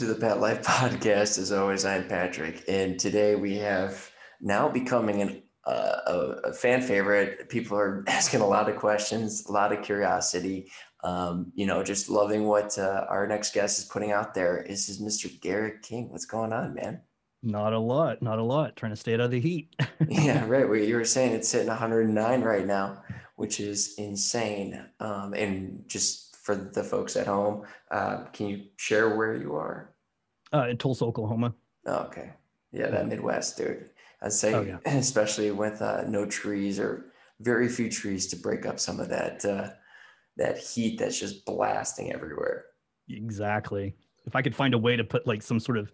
to the Pat Life Podcast. As always, I'm Patrick, and today we have now becoming an, uh, a, a, fan favorite. People are asking a lot of questions, a lot of curiosity. Um, you know, just loving what uh, our next guest is putting out there. This is Mr. Garrick King. What's going on, man? Not a lot, not a lot. Trying to stay out of the heat. yeah, right. What you were saying, it's sitting 109 right now, which is insane. Um, and just for the folks at home. Uh, can you share where you are? Uh, in Tulsa, Oklahoma. Oh, okay. Yeah, that Midwest, dude. I'd say, oh, yeah. especially with uh, no trees or very few trees to break up some of that uh, that heat that's just blasting everywhere. Exactly. If I could find a way to put like some sort of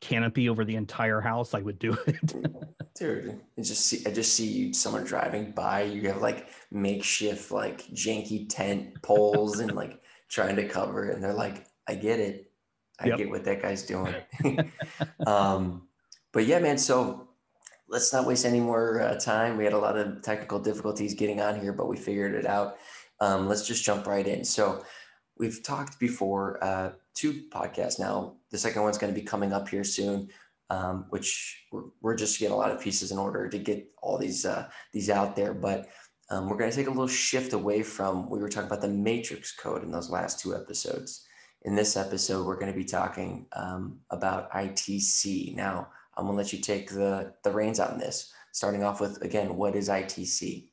canopy over the entire house, I would do it. Dude, I just see I just see you someone driving by. You have like makeshift like janky tent poles and like trying to cover it, and they're like, I get it. I yep. get what that guy's doing. um, but yeah, man. So let's not waste any more uh, time. We had a lot of technical difficulties getting on here, but we figured it out. Um, let's just jump right in. So we've talked before uh, two podcasts now. The second one's going to be coming up here soon, um, which we're, we're, just getting a lot of pieces in order to get all these uh, these out there. But um, we're going to take a little shift away from we were talking about the matrix code in those last two episodes. In this episode, we're going to be talking um, about ITC. Now, I'm going to let you take the the reins on this. Starting off with again, what is ITC?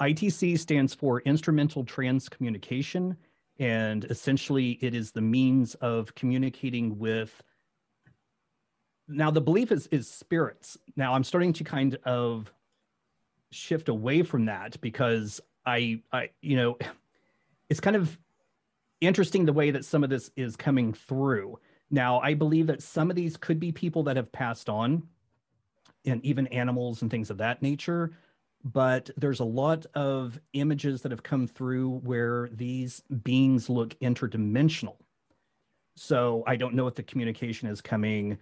ITC stands for Instrumental Transcommunication and essentially, it is the means of communicating with. Now, the belief is, is spirits. Now, I'm starting to kind of shift away from that because I, I, you know, it's kind of interesting the way that some of this is coming through. Now, I believe that some of these could be people that have passed on, and even animals and things of that nature but there's a lot of images that have come through where these beings look interdimensional. So I don't know if the communication is coming,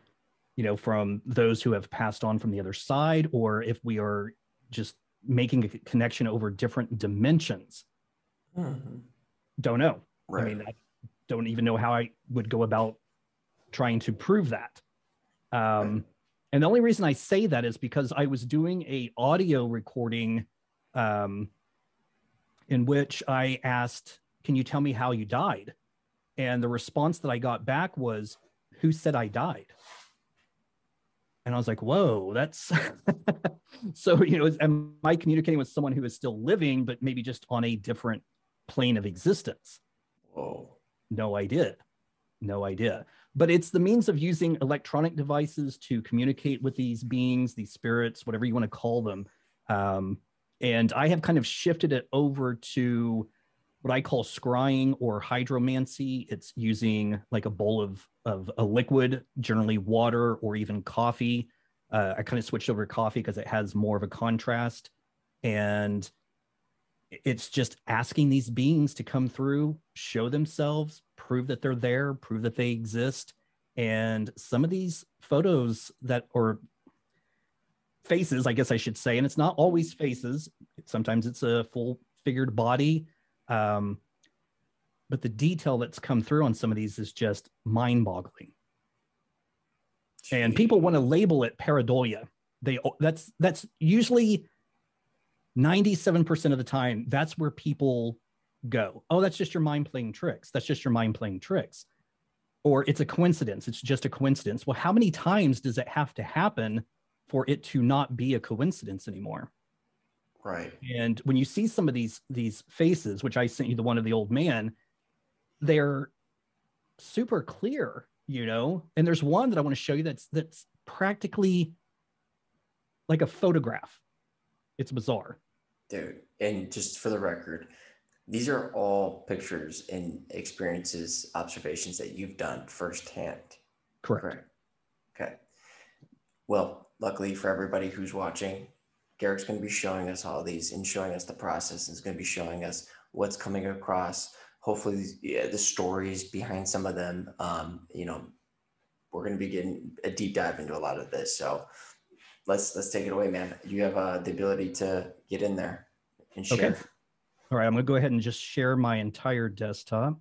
you know, from those who have passed on from the other side, or if we are just making a connection over different dimensions. Mm-hmm. Don't know. Right. I mean, I don't even know how I would go about trying to prove that. Um, right. And the only reason I say that is because I was doing a audio recording um, in which I asked, "Can you tell me how you died?" And the response that I got back was, "Who said I died?" And I was like, "Whoa, that's so." You know, am I communicating with someone who is still living, but maybe just on a different plane of existence? Whoa, no idea, no idea but it's the means of using electronic devices to communicate with these beings, these spirits, whatever you want to call them. Um, and I have kind of shifted it over to what I call scrying or hydromancy. It's using like a bowl of, of a liquid, generally water or even coffee. Uh, I kind of switched over to coffee because it has more of a contrast. And it's just asking these beings to come through, show themselves, prove that they're there, prove that they exist. And some of these photos that, or faces, I guess I should say, and it's not always faces, sometimes it's a full figured body. Um, but the detail that's come through on some of these is just mind boggling. And people want to label it pareidolia. They that's that's usually 97% of the time, that's where people go. Oh, that's just your mind playing tricks. That's just your mind playing tricks. Or it's a coincidence. It's just a coincidence. Well, how many times does it have to happen for it to not be a coincidence anymore? Right. And when you see some of these these faces, which I sent you the one of the old man, they're super clear, you know. And there's one that I want to show you that's that's practically like a photograph. It's bizarre. Dude, and just for the record, these are all pictures and experiences, observations that you've done firsthand. Correct. Correct. Okay. Well, luckily for everybody who's watching, Garrick's going to be showing us all these and showing us the process. And is going to be showing us what's coming across. Hopefully, yeah, the stories behind some of them. Um, you know, we're going to be getting a deep dive into a lot of this. So let's let's take it away, man. You have uh, the ability to get in there and share. Okay. All right, I'm gonna go ahead and just share my entire desktop.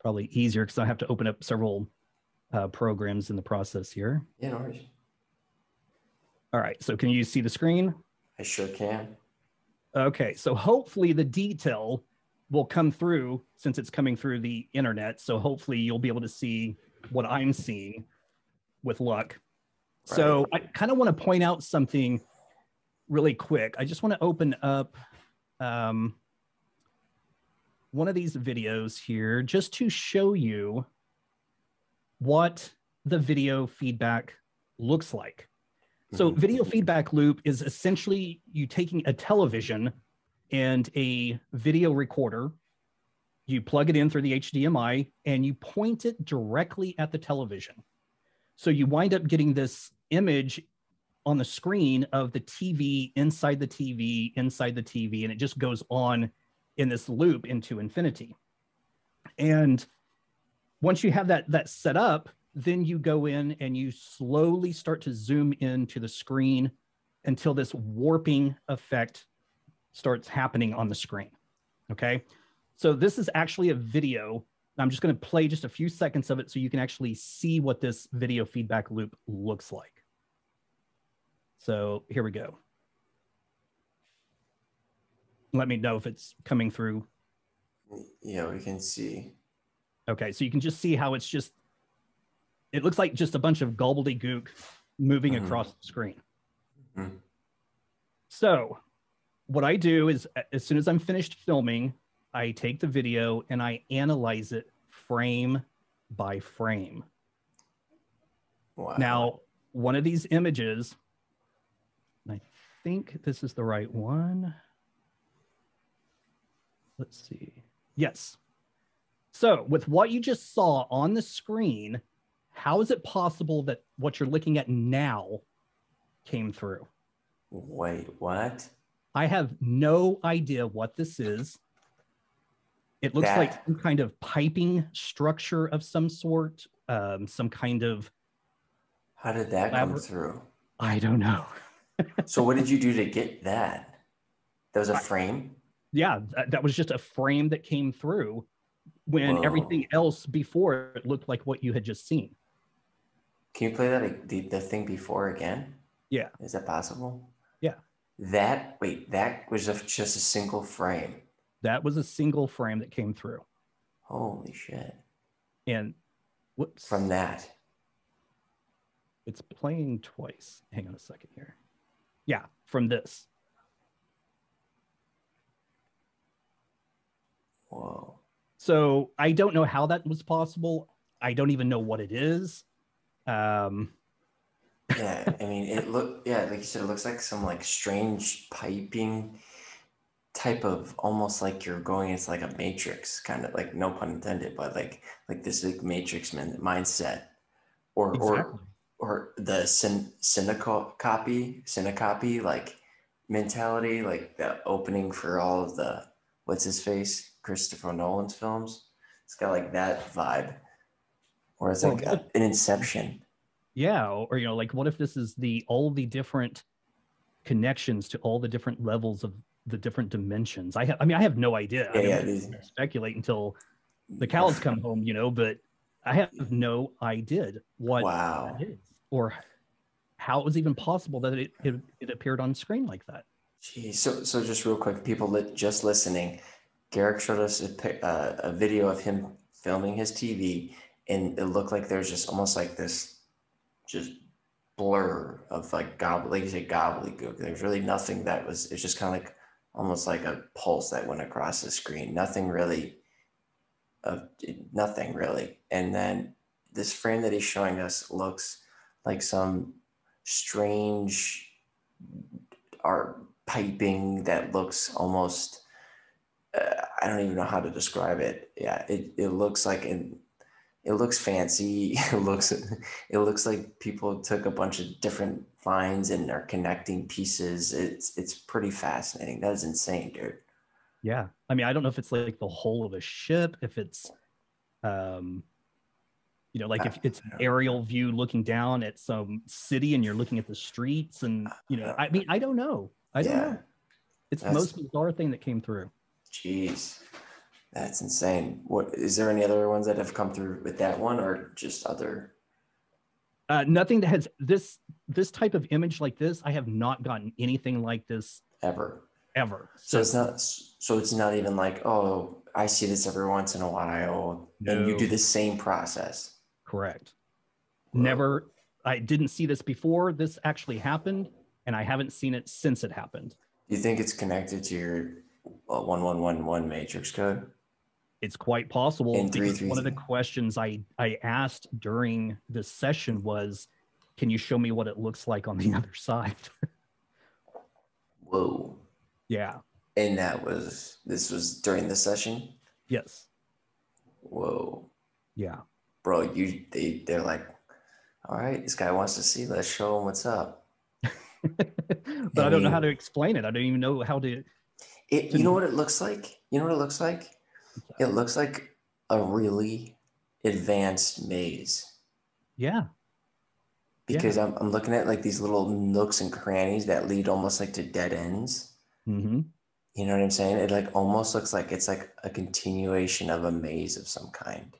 probably easier because I have to open up several uh, programs in the process here. Yeah, no worries. All right. So can you see the screen? I sure can. Okay. So hopefully the detail will come through since it's coming through the internet. So hopefully you'll be able to see what I'm seeing with luck. Right. So I kind of want to point out something really quick. I just want to open up um, one of these videos here just to show you what the video feedback looks like. So mm-hmm. video feedback loop is essentially you taking a television and a video recorder, you plug it in through the HDMI and you point it directly at the television. So you wind up getting this image on the screen of the TV inside the TV, inside the TV, and it just goes on in this loop into infinity. And once you have that that set up, then you go in and you slowly start to zoom into the screen until this warping effect starts happening on the screen. Okay. So this is actually a video. I'm just going to play just a few seconds of it so you can actually see what this video feedback loop looks like. So here we go. Let me know if it's coming through. Yeah, we can see. Okay, so you can just see how it's just, it looks like just a bunch of gobbledygook moving mm-hmm. across the screen. Mm-hmm. So what I do is as soon as I'm finished filming, I take the video and I analyze it frame by frame. Wow. Now, one of these images, think this is the right one. Let's see. Yes. So, with what you just saw on the screen, how is it possible that what you're looking at now came through? Wait, what? I have no idea what this is. It looks that. like some kind of piping structure of some sort, um, some kind of. How did that come through? I don't know. So, what did you do to get that? That was a frame? Yeah, that, was just a frame that came through when Whoa. everything else before it looked like what you had just seen. Can you play that the, the thing before again? Yeah. Is that possible? Yeah. That wait, that was just a single frame. That was a single frame that came through. Holy shit! And whoops. From that, it's playing twice. Hang on a second here. Yeah, from this. Whoa. So I don't know how that was possible. I don't even know what it is. Um, yeah, I mean, it look yeah, like you said, it looks like some like strange piping type of almost like you're going into like a matrix kind of like no pun intended, but like like this like matrix mindset, or exactly. or or the syn cynical copy copy like mentality, like the opening for all of the what's his face Christopher Nolan's films. It's got like that vibe, or it's like well, an Inception. Yeah or you know like what if this is the all the different connections to all the different levels of the different dimensions? I have i mean i have no idea. Yeah, I yeah, speculate until the cows come home you know but i have no idea what wow. that is or how it was even possible that it, it, it appeared on screen like that so so just real quick people that just listening garrick showed us a, uh, a video of him filming his tv and it looked like there's just almost like this just blur of like gobbly, like you say, gobbledygook. There's really nothing that was. It's just kind of like almost like a pulse that went across the screen. Nothing really. Of nothing really, and then this frame that he's showing us looks like some strange art piping that looks almost. Uh, I don't even know how to describe it. Yeah, it, it looks like in it looks fancy. It looks it looks like people took a bunch of different lines and are connecting pieces. It's it's pretty fascinating. That is insane, dude. Yeah. I mean, I don't know if it's like the whole of a ship, if it's um you know, like if it's an aerial view looking down at some city and you're looking at the streets and you know, I mean, I don't know. I don't yeah. know. It's That's, the most bizarre thing that came through. Jeez. That's insane. What is there any other ones that have come through with that one or just other? Uh, nothing that has this this type of image like this. I have not gotten anything like this ever. Ever. So, so it's not so it's not even like, oh, I see this every once in a while. No. And you do the same process. Correct. Never I didn't see this before this actually happened, and I haven't seen it since it happened. Do you think it's connected to your uh, one one one one matrix code? It's quite possible. In three, three, one of the questions I I asked during this session was, "Can you show me what it looks like on the other side?" Whoa. Yeah. And that was this was during the session. Yes. Whoa. Yeah. Bro, you they they're like, all right, this guy wants to see. Let's show him what's up. but I, I don't know how to explain it. I don't even know how to. It, to... You know what it looks like? You know what it looks like? It looks like a really advanced maze. Yeah. Because yeah. I'm, I'm looking at like these little nooks and crannies that lead almost like to dead ends. Mm-hmm. You know what I'm saying? It like almost looks like it's like a continuation of a maze of some kind.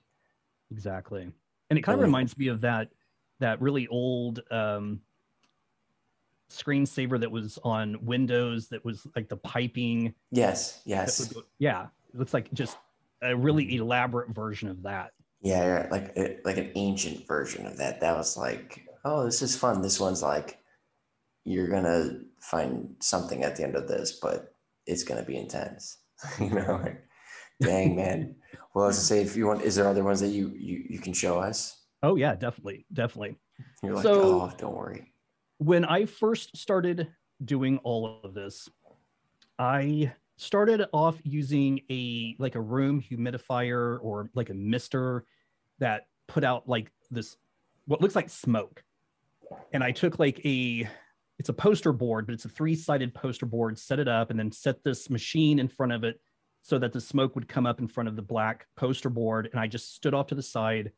Exactly. And it kind of reminds me of that that really old um screensaver that was on Windows that was like the piping. Yes, yes. Go, yeah, it looks like just a really elaborate version of that. Yeah, like like an ancient version of that. That was like, oh, this is fun. This one's like, you're gonna find something at the end of this, but it's gonna be intense. you know, like, dang man. well, as I say, if you want, is there other ones that you you you can show us? Oh yeah, definitely, definitely. You're like, so, oh, don't worry when I first started doing all of this, I started off using a like a room humidifier or like a mister that put out like this what looks like smoke. And I took like a it's a poster board, but it's a three-sided poster board, set it up and then set this machine in front of it so that the smoke would come up in front of the black poster board and I just stood off to the side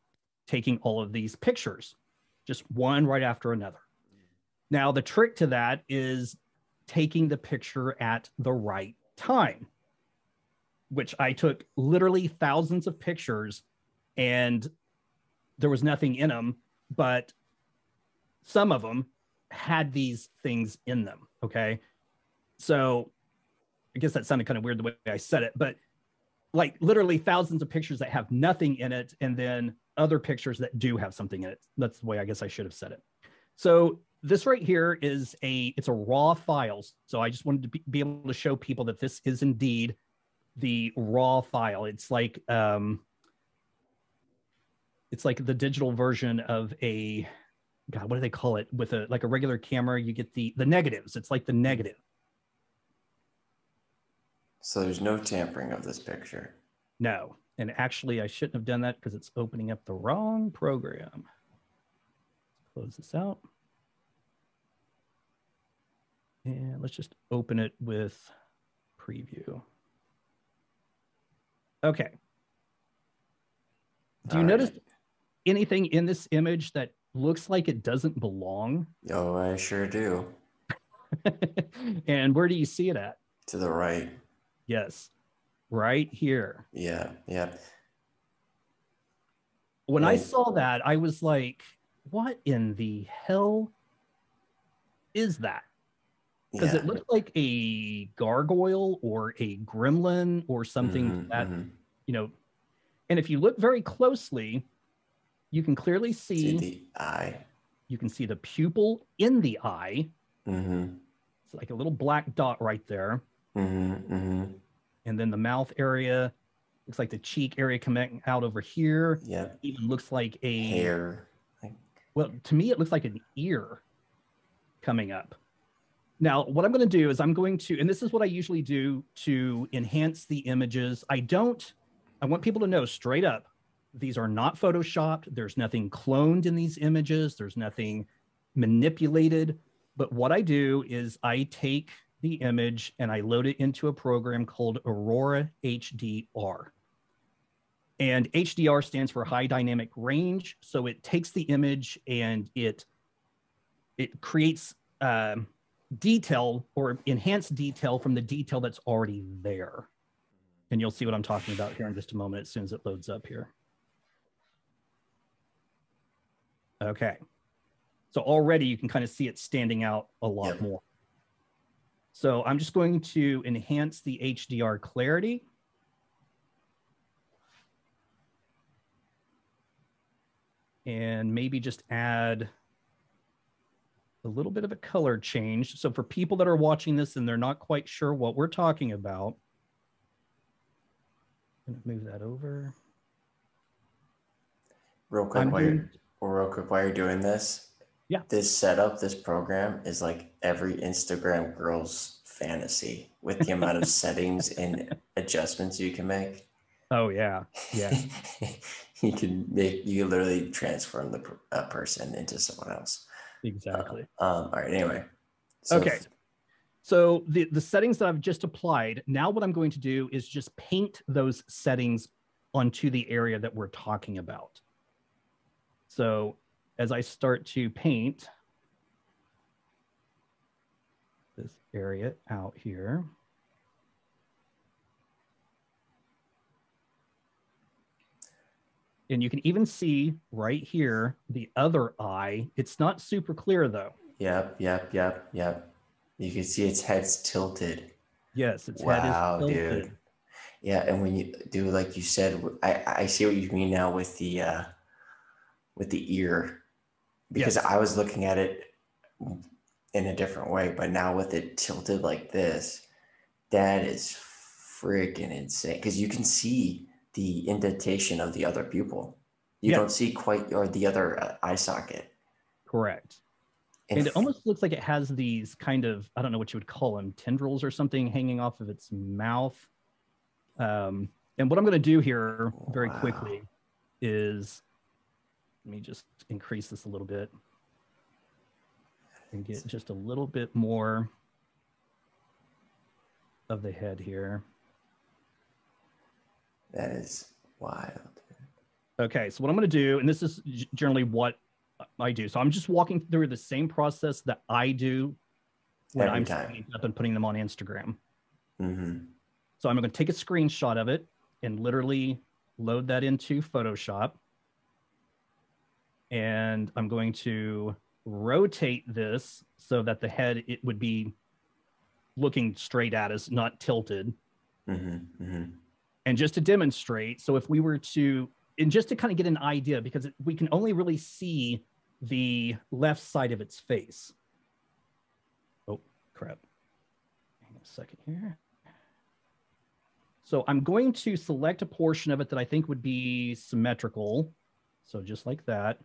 taking all of these pictures, just one right after another. Now, the trick to that is taking the picture at the right time, which I took literally thousands of pictures and there was nothing in them, but some of them had these things in them. Okay. So I guess that sounded kind of weird the way I said it, but like literally thousands of pictures that have nothing in it, and then other pictures that do have something in it. That's the way I guess I should have said it. So this right here is a it's a raw file. So i just wanted to be, be, able to show people that this is indeed the raw file. It's like um it's like the digital version of a god what do they call it? With a like a regular camera you get the the negatives. It's like the negative so there's no tampering of this picture no and actually i shouldn't have done that because it's opening up the wrong program close this out and let's just open it with preview. Okay. Do you All notice right. anything in this image that looks like it doesn't belong? Oh, I sure do. and where do you see it at? To the right. Yes. Right here. Yeah. Yeah. When I saw that, I was like, what in the hell is that? because yeah. it looked like a gargoyle or a gremlin or something mm-hmm, that mm-hmm. you know and if you look very closely you can clearly see, see the eye you can see the pupil in the eye mm-hmm. it's like a little black dot right there mm-hmm, mm-hmm. and then the mouth area looks like the cheek area coming out over here yeah even looks like a hair well to me it looks like an ear coming up now, what I'm going to do is I'm going to, and this is what I usually do to enhance the images. I don't, I want people to know straight up, these are not photoshopped. There's nothing cloned in these images. There's nothing manipulated. But what I do is I take the image and I load it into a program called Aurora HDR. And HDR stands for high dynamic range. So it takes the image and it it creates um, detail or enhanced detail from the detail that's already there. And you'll see what I'm talking about here in just a moment as soon as it loads up here. Okay. So already you can kind of see it standing out a lot yep. more. So I'm just going to enhance the HDR clarity. And maybe just add a little bit of a color change. So for people that are watching this and they're not quite sure what we're talking about, I'm gonna move that over. Real quick, while you're, real quick, while you're doing this, yeah, this setup, this program is like every Instagram girl's fantasy with the amount of settings and adjustments you can make. Oh yeah, yeah. you can make you can literally transform the uh, person into someone else. Exactly. Uh, um, all right. Anyway. So okay. So the, the settings that I've just applied, now what I'm going to do is just paint those settings onto the area that we're talking about. So as I start to paint this area out here, and you can even see right here the other eye. It's not super clear though. Yep, yep, yep, yep. You can see its head's tilted. Yes, its wow, head is tilted. dude. Yeah, and when you do like you said, I I see what you mean now with the uh with the ear because yes. I was looking at it in a different way, but now with it tilted like this, that is freaking insane because you can see the indentation of the other pupil. You yeah. don't see quite or the other uh, eye socket. Correct. And, and it almost looks like it has these kind of I don't know what you would call them tendrils or something hanging off of its mouth. Um, and what I'm going to do here very wow. quickly is let me just increase this a little bit and get just a little bit more of the head here. That is wild. Okay, so what I'm going to do, and this is generally what I do. So I'm just walking through the same process that I do when Every I'm time. up and putting them on Instagram. Mm-hmm. So I'm going to take a screenshot of it and literally load that into Photoshop. And I'm going to rotate this so that the head it would be looking straight at us, not tilted. Mm-hmm. Mm-hmm. And just to demonstrate, so if we were to, and just to kind of get an idea, because we can only really see the left side of its face. Oh, crap. Hang on a second here. So I'm going to select a portion of it that I think would be symmetrical. So just like that.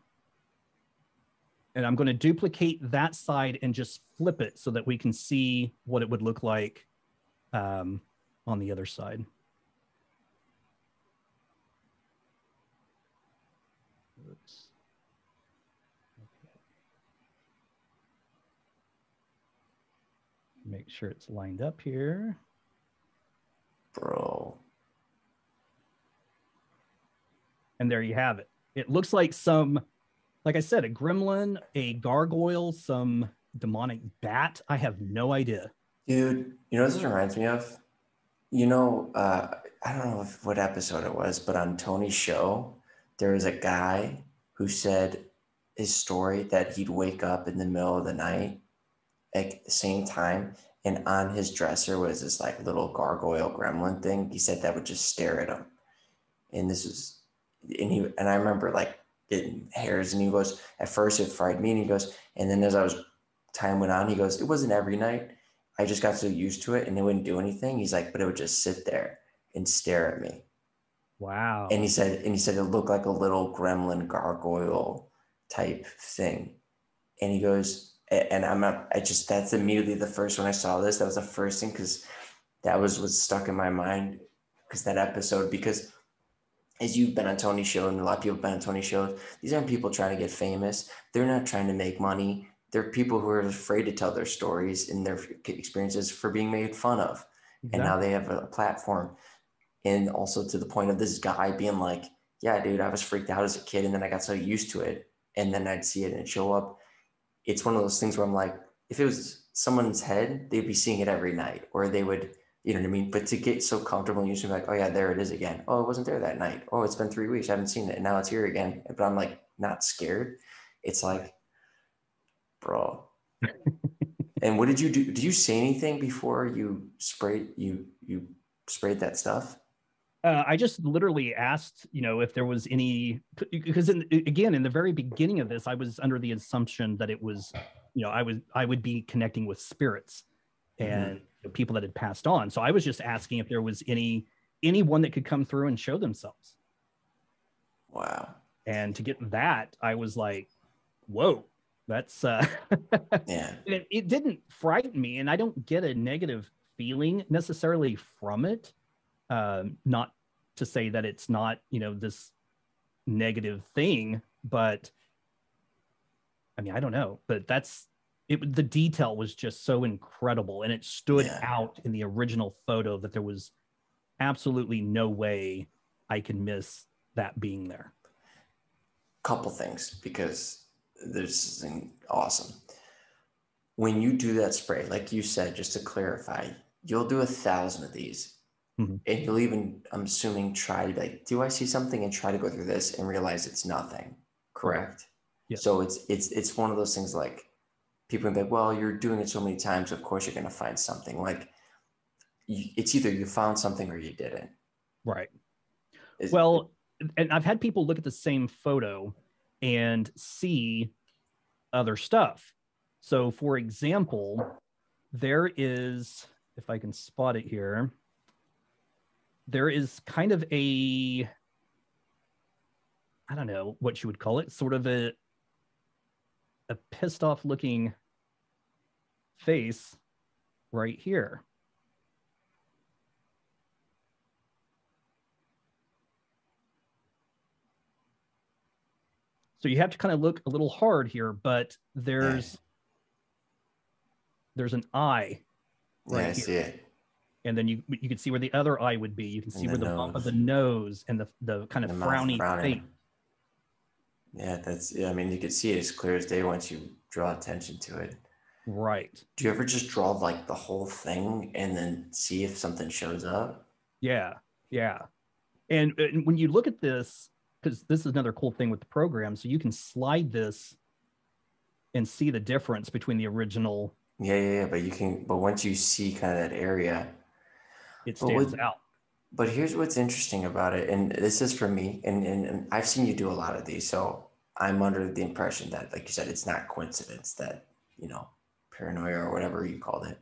And I'm going to duplicate that side and just flip it so that we can see what it would look like um, on the other side. make sure it's lined up here. Bro. And there you have it. It looks like some, like I said, a gremlin, a gargoyle, some demonic bat. I have no idea. Dude, you know what this reminds me of? You know, uh, I don't know if, what episode it was, but on Tony's show, there was a guy who said his story that he'd wake up in the middle of the night at the same time and on his dresser was this like little gargoyle gremlin thing he said that would just stare at him and this was and he and i remember like getting hairs and he goes at first it fried me and he goes and then as i was time went on he goes it wasn't every night i just got so used to it and it wouldn't do anything he's like but it would just sit there and stare at me wow and he said and he said it looked like a little gremlin gargoyle type thing and he goes and I'm not, I just, that's immediately the first when I saw this, that was the first thing. Cause that was what's stuck in my mind. Cause that episode, because as you've been on Tony's show and a lot of people have been on Tony's show, these aren't people trying to get famous. They're not trying to make money. They're people who are afraid to tell their stories and their experiences for being made fun of. Exactly. And now they have a platform. And also to the point of this guy being like, yeah, dude, I was freaked out as a kid. And then I got so used to it. And then I'd see it and show up it's one of those things where I'm like, if it was someone's head, they'd be seeing it every night, or they would You know what I mean? But to get so comfortable using like, oh yeah, there it is again. Oh, it wasn't there that night. Oh, it's been three weeks. I haven't seen it. And now it's here again. But I'm like not scared. It's like, bro. and what did you do? Did you say anything before you sprayed you you sprayed that stuff? Uh, I just literally asked, you know, if there was any, because in, again, in the very beginning of this, I was under the assumption that it was, you know, I was, I would be connecting with spirits and mm-hmm. People that had passed on. So I was just asking if there was any, anyone that could come through and show themselves. Wow. And to get that, I was like, whoa, that's, uh, yeah. It, it didn't frighten me. And I don't get a negative feeling necessarily from it um, not to say that it's not you know this negative thing but i mean i don't know but that's it the detail was just so incredible and it stood yeah. out in the original photo that there was absolutely no way i can miss that being there couple things because this is awesome when you do that spray like you said just to clarify you'll do a thousand of these Mm-hmm. And you'll even, I'm assuming, try to be like, do I see something and try to go through this and realize it's nothing. Correct. Yes. So it's it's it's one of those things like people be like, well, you're doing it so many times, of course you're gonna find something. Like you, it's either you found something or you didn't. Right. Well, and I've had people look at the same photo and see other stuff. So, for example, there is, if I can spot it here, there is kind of a I don't know what you would call it, sort of a a pissed off looking face right here. So you have to kind of look a little hard here, but there's there's an eye right yeah, I here. see it and then you you can see where the other eye would be. You can see the where the bump of the nose and the the kind of the frowny face. Yeah, that's yeah. I mean, you can see it as clear as day once you draw attention to it. Right. Do you ever just draw like the whole thing and then see if something shows up? Yeah, yeah. And, and when you look at this, because this is another cool thing with the program, so you can slide this and see the difference between the original. Yeah, yeah, yeah. But you can, but once you see kind of that area, it stands out. But here's what's interesting about it, and this is for me, and, and, and I've seen you do a lot of these, so I'm under the impression that, like you said, it's not coincidence that you know paranoia or whatever you called it.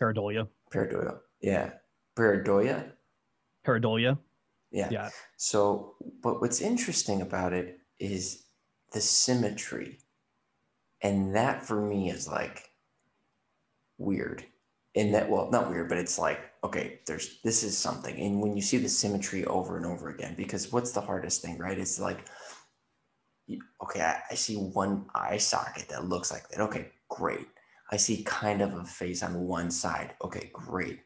Pareidolia. Pareidolia. Yeah. Pareidolia. Pareidolia. Yeah. Yeah. So, but what's interesting about it is the symmetry. And that for me is like weird in that well not weird but it's like okay there's this is something and when you see the symmetry over and over again because what's the hardest thing right it's like okay I, I see one eye socket that looks like that okay great i see kind of a face on one side. Okay great.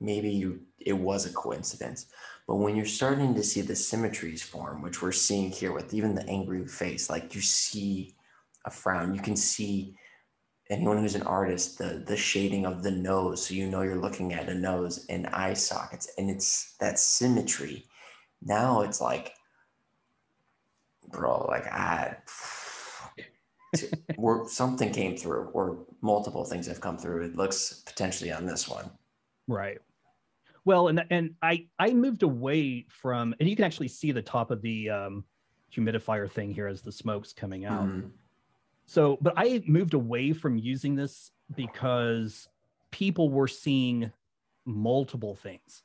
Maybe you it was a coincidence. But when you're starting to see the symmetries form which we're seeing here with even the angry face like you see a frown. You can see anyone who's an artist, the the shading of the nose, so you know you're looking at a nose and eye sockets, and it's that symmetry. Now it's like, bro, like I, where something came through, or multiple things have come through. It looks potentially on this one, right? Well, and and I I moved away from, and you can actually see the top of the um, humidifier thing here as the smoke's coming out. Mm-hmm so, but I moved away from using this because people were seeing multiple things.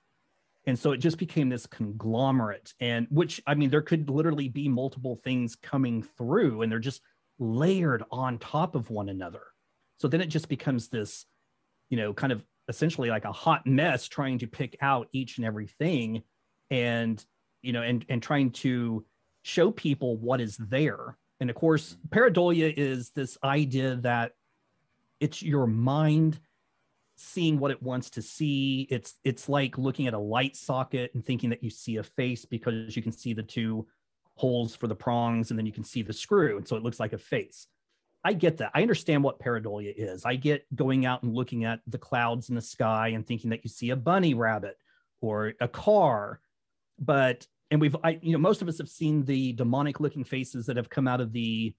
And so it just became this conglomerate, and which I mean, there could literally be multiple things coming through, and they're just layered on top of one another. So then it just becomes this, you know, kind of essentially like a hot mess trying to pick out each and everything and, you know, and, and trying to show people what is there and of course, mm-hmm. pareidolia is this idea that it's your mind seeing what it wants to see. It's it's like looking at a light socket and thinking that you see a face because you can see the two holes for the prongs and then you can see the screw. And so it looks like a face. I get that. I understand what pareidolia is. I get going out and looking at the clouds in the sky and thinking that you see a bunny rabbit or a car. But and we've I you know most of us have seen the demonic looking faces that have come out of the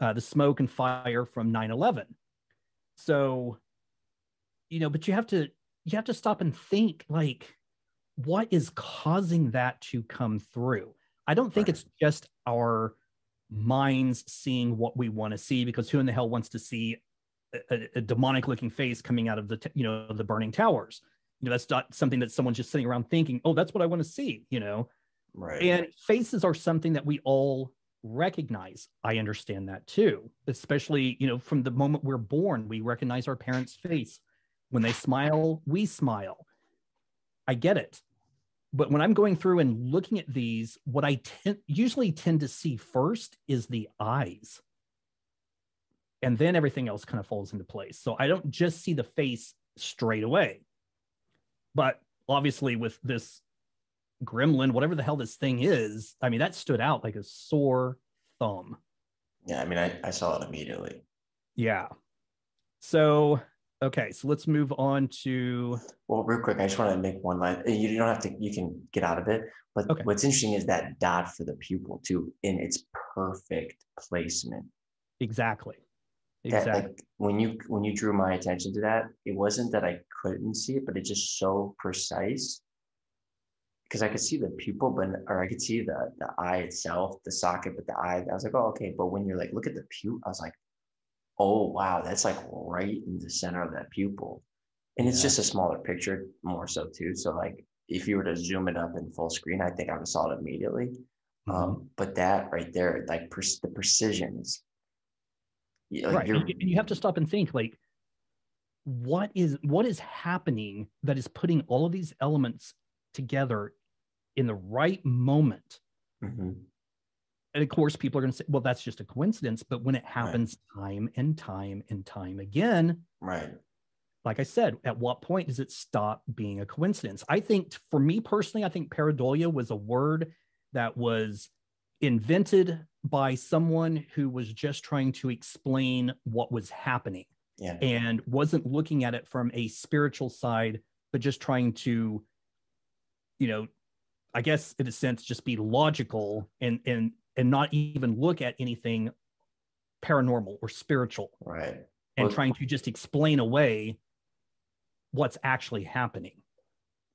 uh, the smoke and fire from 9/11. So you know, but you have to you have to stop and think like what is causing that to come through. I don't think right. it's just our minds seeing what we want to see because who in the hell wants to see a, a demonic looking face coming out of the you know the burning towers? You know that's not something that someone's just sitting around thinking oh that's what i want to see you know? Right. And faces are something that we all recognize. I understand that too especially you know from the moment we're born we recognize our parents face. When they smile we smile. I get it but when I'm going through and looking at these, what I tend, usually tend to see first is the eyes. And then everything else kind of falls into place. So I don't just see the face straight away. But obviously, with this gremlin, whatever the hell this thing is, I mean, that stood out like a sore thumb. Yeah, I mean, I, I saw it immediately. Yeah. So Okay, so let's move on to. Well, real quick, I just want to make one line. Eh, you don't have to. You can get out of it. But okay. what's interesting is that dot for the pupil too, in its perfect placement. Exactly. Exactly. That, like when you when you drew my attention to that, it wasn't that I couldn't see it, but it's just so precise. Because I could see the pupil, but or I could see the the eye itself, the socket, but the eye. I was like, oh, okay. But when you're like, look at the pupil, I was like, oh wow, that's like right in the center of that pupil. And it's yeah. just a smaller picture, more so too. So like if you were to zoom it up in full screen, I think I would saw it immediately. Mm-hmm. Um, but that right there, like per- the precision is like right. And you have to stop and think like what is what is happening that is putting all of these elements together in the right moment mm-hmm and of course people are going to say well that's just a coincidence but when it happens right. time and time and time again right like i said at what point does it stop being a coincidence i think for me personally i think pareidolia was a word that was invented by someone who was just trying to explain what was happening yeah. and wasn't looking at it from a spiritual side but just trying to you know i guess in a sense just be logical and and and not even look at anything paranormal or spiritual. Right. And well, trying to just explain away what's actually happening.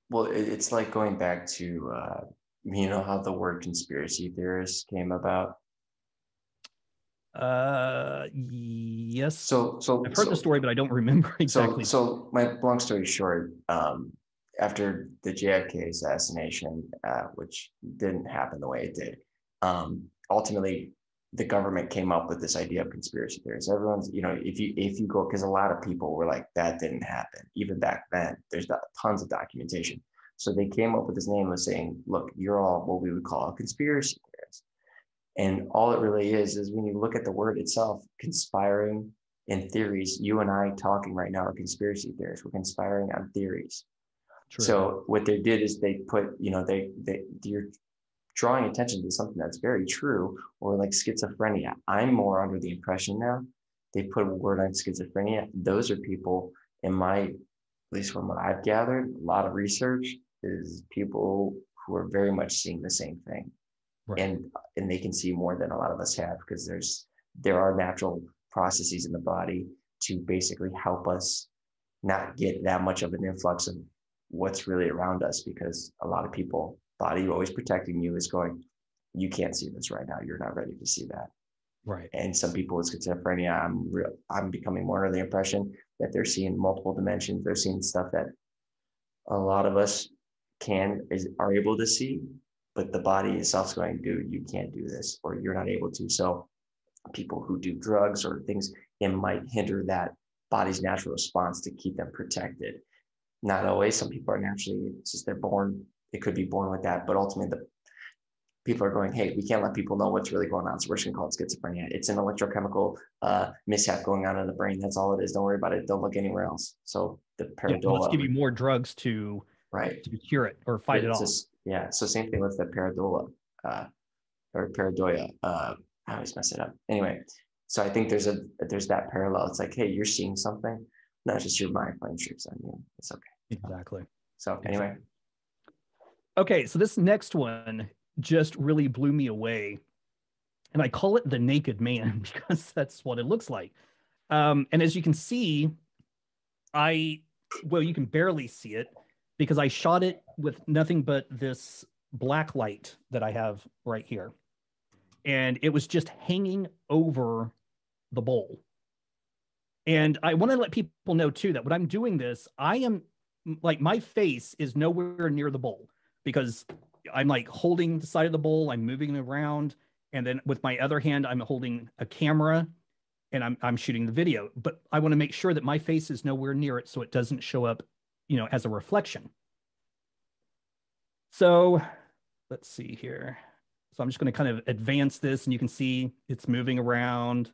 Well, it's like going back to, uh, you know, how the word conspiracy theorist came about. Uh, yes. So, so I've heard so, the story, but I don't remember exactly. So, so my long story short, um, after the JFK assassination, uh, which didn't happen the way it did, um, ultimately the government came up with this idea of conspiracy theories. Everyone's, you know, if you if you go, because a lot of people were like, that didn't happen. Even back then, there's tons of documentation. So they came up with this name of saying, look, you're all what we would call a conspiracy theorist. And all it really is is when you look at the word itself, conspiring in theories, you and I talking right now are conspiracy theorists. We're conspiring on theories. True. So what they did is they put, you know, they they you're drawing attention to something that's very true, or like schizophrenia. I'm more under the impression now they put a word on schizophrenia. Those are people, in my, at least from what I've gathered, a lot of research is people who are very much seeing the same thing, right. and and they can see more than a lot of us have because there's there are natural processes in the body to basically help us not get that much of an influx of what's really around us because a lot of people body always protecting you is going, you can't see this right now. You're not ready to see that. Right. And some people with schizophrenia, I'm real, I'm becoming more of the impression that they're seeing multiple dimensions. They're seeing stuff that a lot of us can is are able to see, but the body itself is going, dude, you can't do this, or you're not able to. So people who do drugs or things, it might hinder that body's natural response to keep them protected. Not always. Some people are naturally, it's just they're born it could be born with that, but ultimately the people are going, hey, we can't let people know what's really going on. So we're just gonna call it schizophrenia. It's an electrochemical uh, mishap going on in the brain. That's all it is. Don't worry about it. Don't look anywhere else. So the pareidolia. Yeah, let's give you more drugs to right to cure it or fight it's it off. Yeah. So same thing with the pareidolia uh, or pareidolia. Uh, I always mess it up. Anyway, so I think there's a there's that parallel. It's like, hey, you're seeing something, not just your mind playing tricks on you. It's okay. Exactly. So anyway. Okay, so this next one just really blew me away. And I call it the naked man because that's what it looks like. Um, and as you can see, I well, you can barely see it because I shot it with nothing but this black light that I have right here. And it was just hanging over the bowl. And I want to let people know too that when I'm doing this, I am like my face is nowhere near the bowl because I'm like holding the side of the bowl, I'm moving it around, and then with my other hand, I'm holding a camera and I'm I'm shooting the video. But I want to make sure that my face is nowhere near it so it doesn't show up, you know, as a reflection. So let's see here. So I'm just going to kind of advance this and you can see it's moving around.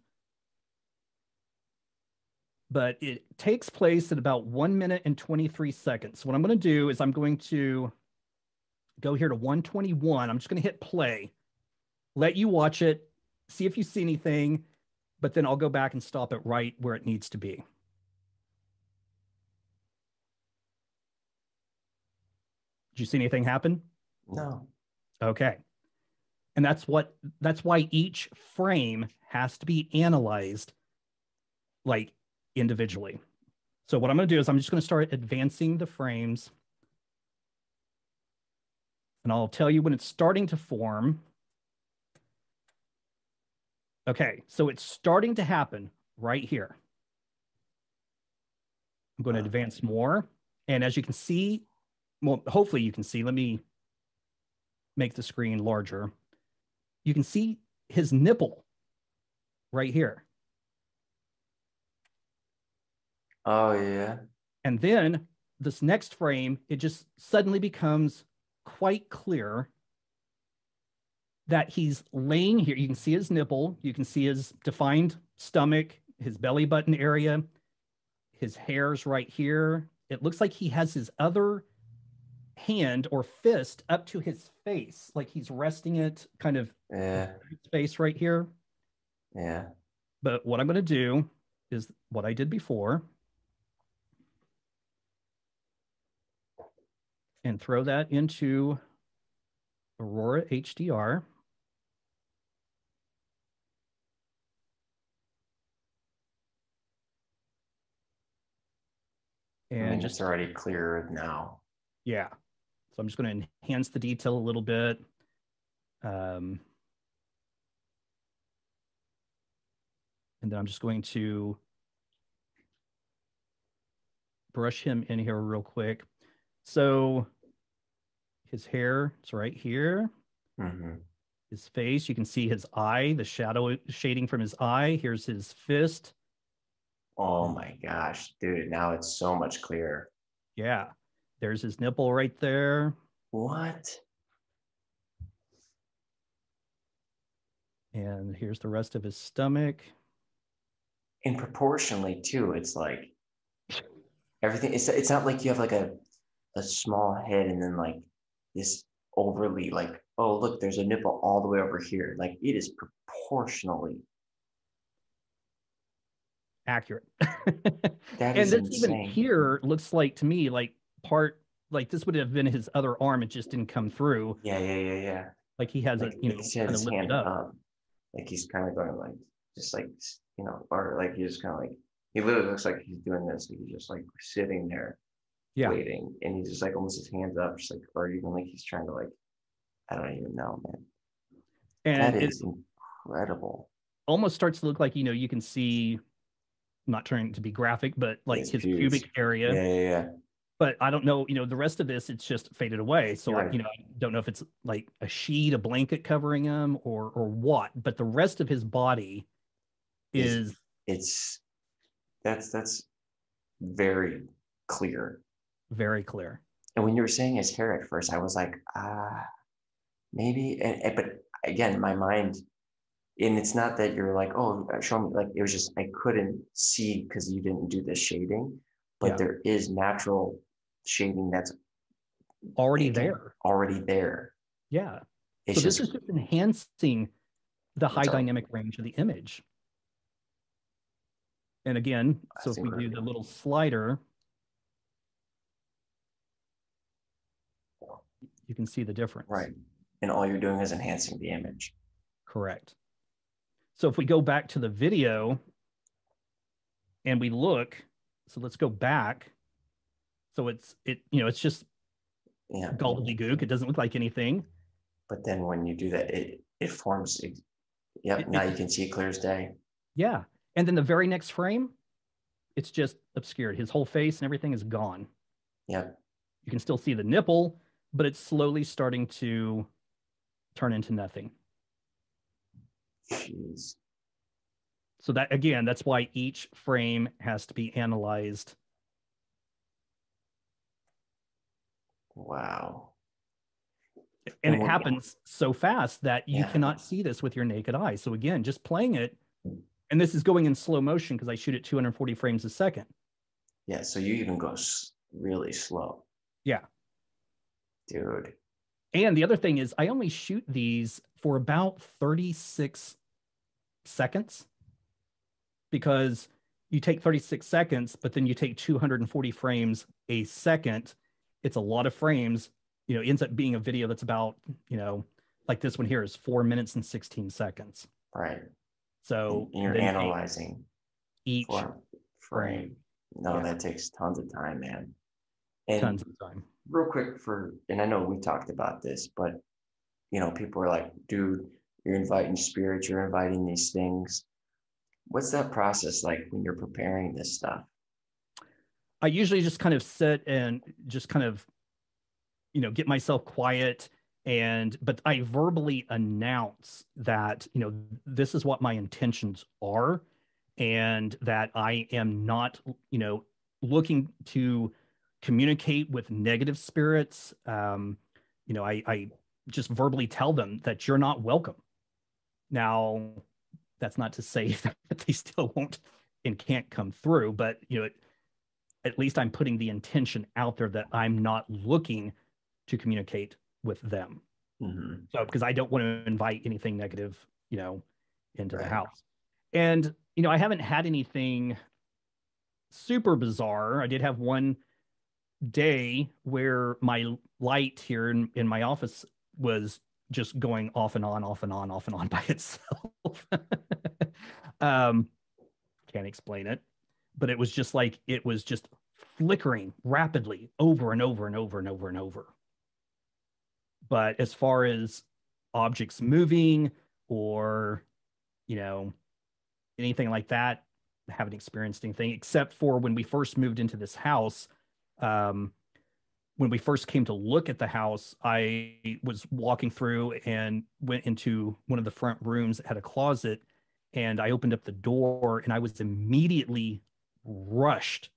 But it takes place at about one minute and 23 seconds. What I'm going to do is I'm going to go here to 121. I'm just going to hit play, let you watch it, see if you see anything, but then I'll go back and stop it right where it needs to be. Did you see anything happen? No. Okay. And that's what that's why each frame has to be analyzed like individually. So what I'm going to do is I'm just going to start advancing the frames. And I'll tell you when it's starting to form. Okay, so it's starting to happen right here. I'm going to uh. advance more. And as you can see, well, hopefully you can see, let me make the screen larger. You can see his nipple right here. Oh, yeah. And then this next frame, it just suddenly becomes quite clear that he's laying here. You can see his nipple, you can see his defined stomach, his belly button area, his hairs right here. It looks like he has his other hand or fist up to his face, like he's resting it kind of yeah. face right here. Yeah. But what I'm going to do is what I did before and throw that into Aurora HDR. And I mean, just already clear now. Yeah. So I'm just going to enhance the detail a little bit. Um, and then I'm just going to brush him in here real quick. So his hair. It's right here. Mm-hmm. His face, you can see his eye, the shadow shading from his eye. Here's his fist. Oh my gosh, dude, now it's so much clearer. Yeah. There's his nipple right there. What? And here's the rest of his stomach. And proportionally, too, it's like everything. It's it's not like you have like a a small head and then like this overly like oh look there's a nipple all the way over here. Like it is proportionally accurate. That and this insane. even here looks like to me like part like this would have been his other arm. It just didn't come through. Yeah yeah yeah yeah. Like he has like, a you know his hand up. up. like he's kind of going like just like you know or like he's just kind of like he literally looks like he's doing this. He's just like sitting there yeah. waiting and he's just like almost his hands up just like or even like he's trying to like i don't even know man and that is incredible almost starts to look like you know you can see I'm not trying to be graphic but like his, his pubic area yeah, yeah, yeah but I don't know, you know, the rest of this, it's just faded away. So, right. you know, I don't know if it's like a sheet, a blanket covering him or, or what, but the rest of his body is. It's, it's that's, that's very clear. Very clear. And when you were saying his hair at first, I was like, ah, maybe. And, and, but again, my mind, and it's not that you're like, oh, show me. Like it was just I couldn't see because you didn't do the shading, but yeah. there is natural shading that's already there. Already there. Yeah. It's so just, this is just enhancing the high dynamic range of the image. And again, so if we do the little slider, you can see the difference. Right. And all you're doing is enhancing the image. Correct. So if we go back to the video and we look, so let's go back. So it's it, you know, it's just yeah. gobbledygook. It doesn't look like anything. But then when you do that, it it forms. Yep. It, now it, you can see it clear as day. Yeah. And then the very next frame, it's just obscured. His whole face and everything is gone. Yeah. You can still see the nipple, but it's slowly starting to turn into nothing. Jeez. So that again, that's why each frame has to be analyzed. Wow. And, and it happens so fast that you yeah. cannot see this with your naked eye. So again, just playing it, and this is going in slow motion because I shoot at 240 frames a second. Yeah, so you even go really slow. Yeah. Dude. And the other thing is, I only shoot these for about 36 seconds because you take 36 seconds, but then you take 240 frames a second. It's a lot of frames. You know, ends up being a video that's about, you know, like this one here is four minutes and 16 seconds. Right. So and you're analyzing each frame. frame. No, yeah. that takes tons of time, man. And tons of time. Real quick for, and I know we talked about this, but you know, people are like, dude, you're inviting spirits, you're inviting these things. What's that process like when you're preparing this stuff? I usually just kind of sit and just kind of, you know, get myself quiet and but I verbally announce that, you know, this is what my intentions are and that I am not, you know, looking to communicate with negative spirits. Um, you know, I, I just verbally tell them that you're not welcome. Now, that's not to say that they still won't and can't come through, but you know, at least I'm putting the intention out there that I'm not looking to communicate with them. Mm-hmm. So, because I don't want to invite anything negative, you know, into right. the house. And, you know, I haven't had anything super bizarre. I did have one day where my light here in, in my office was just going off and on, off and on, off and on by itself. um, can't explain it, but it was just like it was just flickering rapidly over and over and over and over and over. But as far as objects moving or, you know, anything like that, I haven't experienced anything except for when we first moved into this house. Um, when we first came to look at the house, I was walking through and went into one of the front rooms that had a closet. And I opened up the door and I was immediately rushed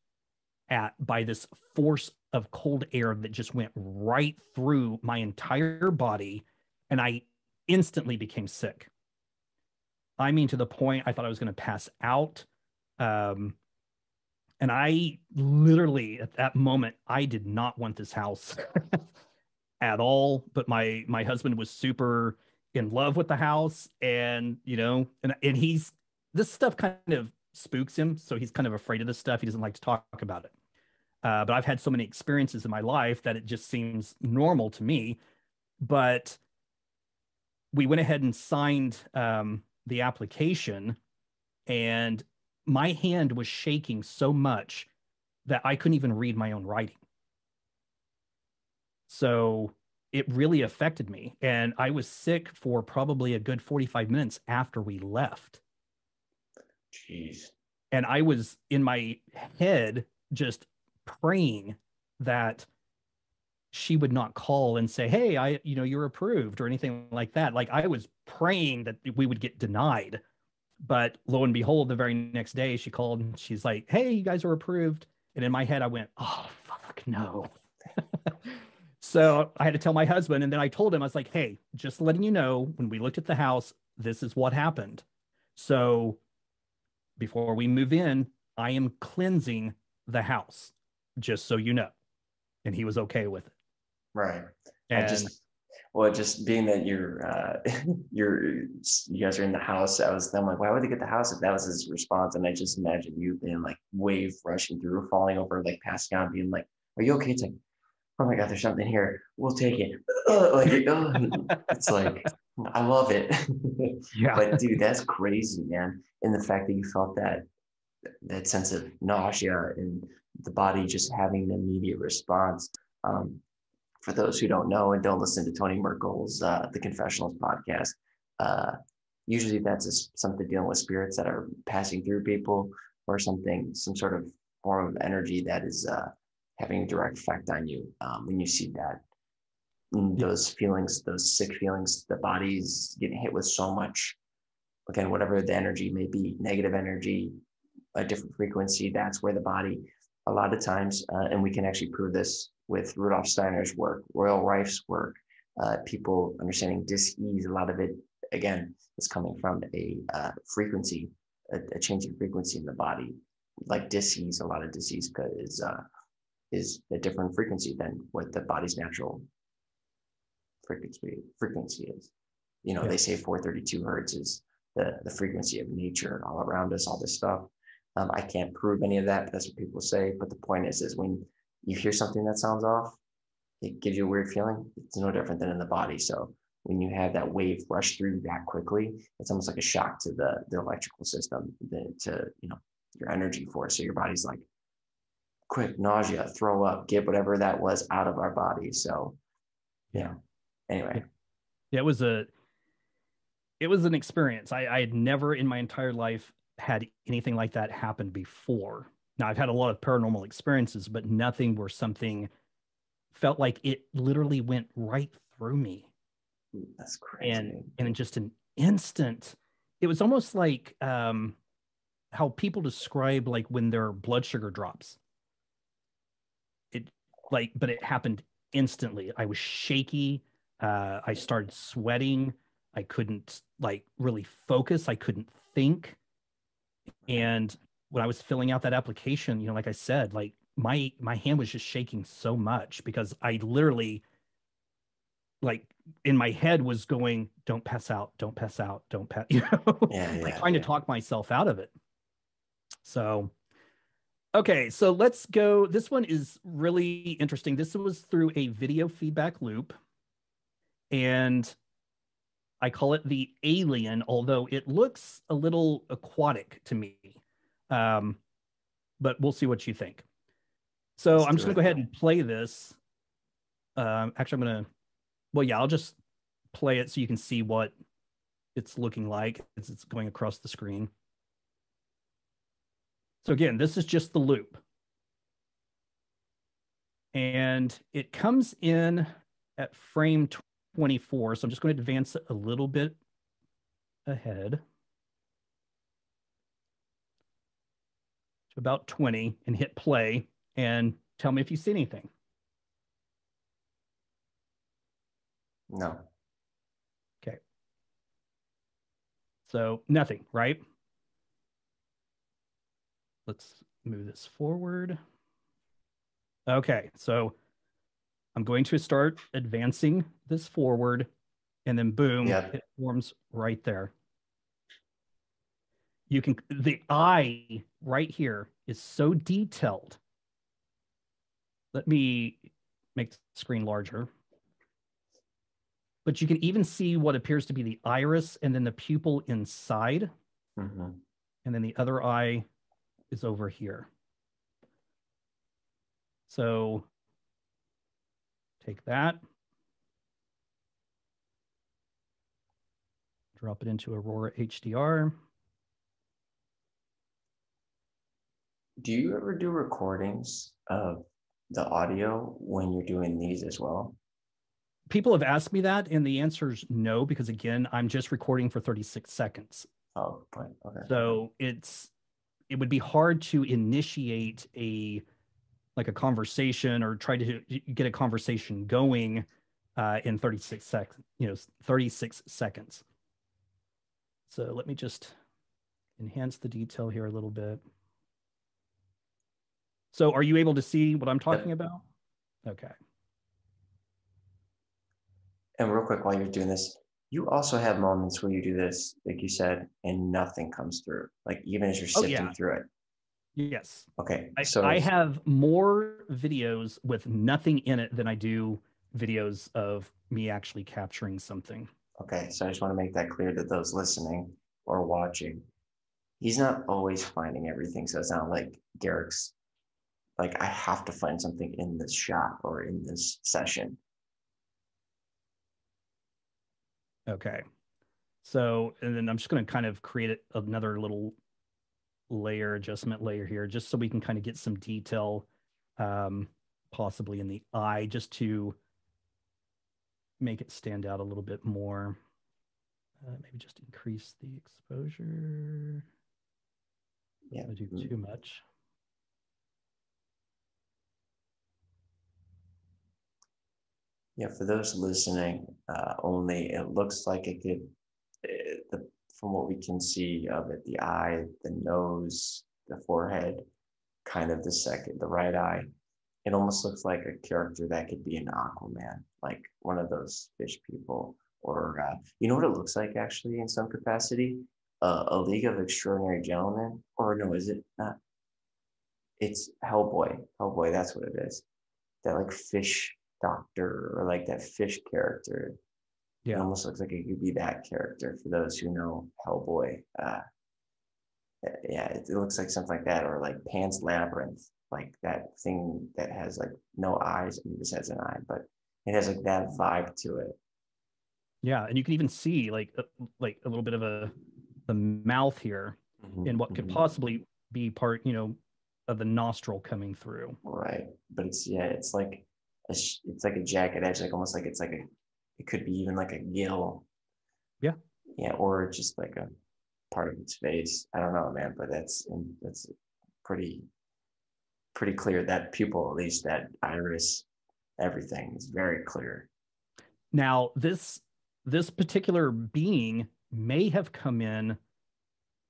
at by this force of cold air that just went right through my entire body. And I instantly became sick. I mean, to the point I thought I was going to pass out. Um, and I literally at that moment, I did not want this house at all. But my my husband was super in love with the house, and you know, and and he's this stuff kind of spooks him, so he's kind of afraid of this stuff. He doesn't like to talk about it. Uh, but I've had so many experiences in my life that it just seems normal to me. But we went ahead and signed um, the application, and my hand was shaking so much that I couldn't even read my own writing. So it really affected me. And I was sick for probably a good 45 minutes after we left. Jeez. And I was in my head just praying that she would not call and say, Hey, I, you know, you're approved or anything like that. Like I was praying that we would get denied but lo and behold, the very next day she called and she's like, Hey, you guys are approved. And in my head, I went, Oh, fuck, no. so I had to tell my husband. And then I told him, I was like, Hey, just letting you know, when we looked at the house, this is what happened. So before we move in, I am cleansing the house, just so you know. And he was okay with it. Right. And I just Well, just being that you're uh, you're you guys are in the house, I was I'm like, why would they get the house if that was his response? And I just imagine you being like wave rushing through, falling over, like passing out, being like, "Are you okay?" It's like, "Oh my god, there's something here. We'll take it." like oh, it's like I love it. yeah. but dude, that's crazy, man. And the fact that you felt that that sense of nausea and the body just having an immediate response. Um, for those who don't know and don't listen to Tony Merkel's uh, The Confessionals podcast, uh, usually that's a, something dealing with spirits that are passing through people or something, some sort of form of energy that is uh, having a direct effect on you. Um, when you see that, those feelings, those sick feelings, the body's getting hit with so much, again, whatever the energy may be, negative energy, a different frequency, that's where the body, a lot of times, uh, and we can actually prove this with Rudolf Steiner's work, Royal Rife's work, uh, people understanding dis-ease, a lot of it, again, is coming from a uh, frequency, a, a change in frequency in the body. Like dis-ease, a lot of disease is, uh, is a different frequency than what the body's natural frequency, frequency is. You know, yeah. they say 432 hertz is the, the frequency of nature and all around us, all this stuff. Um, I can't prove any of that. That's what people say. But the point is, is when you hear something that sounds off, it gives you a weird feeling. It's no different than in the body. So when you have that wave rush through that quickly, it's almost like a shock to the, the electrical system, the, to you know your energy force. So your body's like, quick nausea, throw up, get whatever that was out of our body. So yeah. Anyway. Yeah, it was a it was an experience. I, I had never in my entire life had anything like that happen before. Now, I've had a lot of paranormal experiences, but nothing where something felt like it literally went right through me. That's crazy. And, and in just an instant, it was almost like um, how people describe like when their blood sugar drops. It like, but it happened instantly. I was shaky. Uh, I started sweating. I couldn't like really focus. I couldn't think. And when I was filling out that application, you know, like I said, like my my hand was just shaking so much because I literally like in my head was going, don't pass out, don't pass out, don't pass, you know, yeah, yeah, like trying yeah. to talk myself out of it. So okay, so let's go. This one is really interesting. This was through a video feedback loop. And I call it the alien, although it looks a little aquatic to me. Um, but we'll see what you think. So Let's I'm just going to go ahead and play this. Um, actually, I'm going to, well, yeah, I'll just play it so you can see what it's looking like as it's going across the screen. So again, this is just the loop. And it comes in at frame 24. So I'm just going to advance it a little bit ahead. About 20 and hit play and tell me if you see anything. No. Okay. So nothing, right? Let's move this forward. Okay, so I'm going to start advancing this forward and then boom, yep. it forms right there. You can, the eye right here is so detailed. Let me make the screen larger. But you can even see what appears to be the iris and then the pupil inside. Mm-hmm. And then the other eye is over here. So Take that. Drop it into Aurora HDR. Do you ever do recordings of the audio when you're doing these as well? People have asked me that, and the answer is no, because again, I'm just recording for 36 seconds. Oh, fine. Okay. So it's it would be hard to initiate a like a conversation or try to get a conversation going uh, in 36 seconds, you know, 36 seconds. So let me just enhance the detail here a little bit. So are you able to see what I'm talking about? Okay. And real quick, while you're doing this, you also have moments where you do this, like you said, and nothing comes through. Like even as you're Oh, sifting yeah. through it. Yes. Okay. I, so I have more videos with nothing in it than I do videos of me actually capturing something. Okay, so I just want to make that clear to those listening or watching. He's not always finding everything, so it's not like Garrick's like I have to find something in this shot or in this session. Okay. So, and then I'm just going to kind of create another little layer, adjustment layer here, just so we can kind of get some detail, um, possibly in the eye, just to make it stand out a little bit more. Uh, maybe just increase the exposure. Yeah. Do too much. Yeah, for those listening uh, only, it looks like it could, uh, the, from what we can see of it, the eye, the nose, the forehead, kind of the second, the right eye. It almost looks like a character that could be an Aquaman, like one of those fish people. Or, uh, you know what it looks like actually in some capacity? Uh, a League of Extraordinary Gentlemen. Or no, is it not? It's Hellboy. Hellboy, that's what it is. That like fish doctor or like that fish character. Yeah. It almost looks like it could be that character for those who know Hellboy. Uh, yeah, it, it looks like something like that, or like Pan's Labyrinth, like that thing that has like no eyes and just has an eye, but it has like that vibe to it. Yeah. And you can even see like, uh, like a little bit of a, the mouth here Mhm, and what could mhm. possibly be part, you know, of the nostril coming through. Right, but it's yeah, it's like a it's like a jacket edge, like almost like it's like a it could be even like a gill. Yeah. Yeah, or just like a part of its face. I don't know, man, but that's that's pretty pretty clear. That pupil, at least that iris, everything is very clear. Now, this this particular being may have come in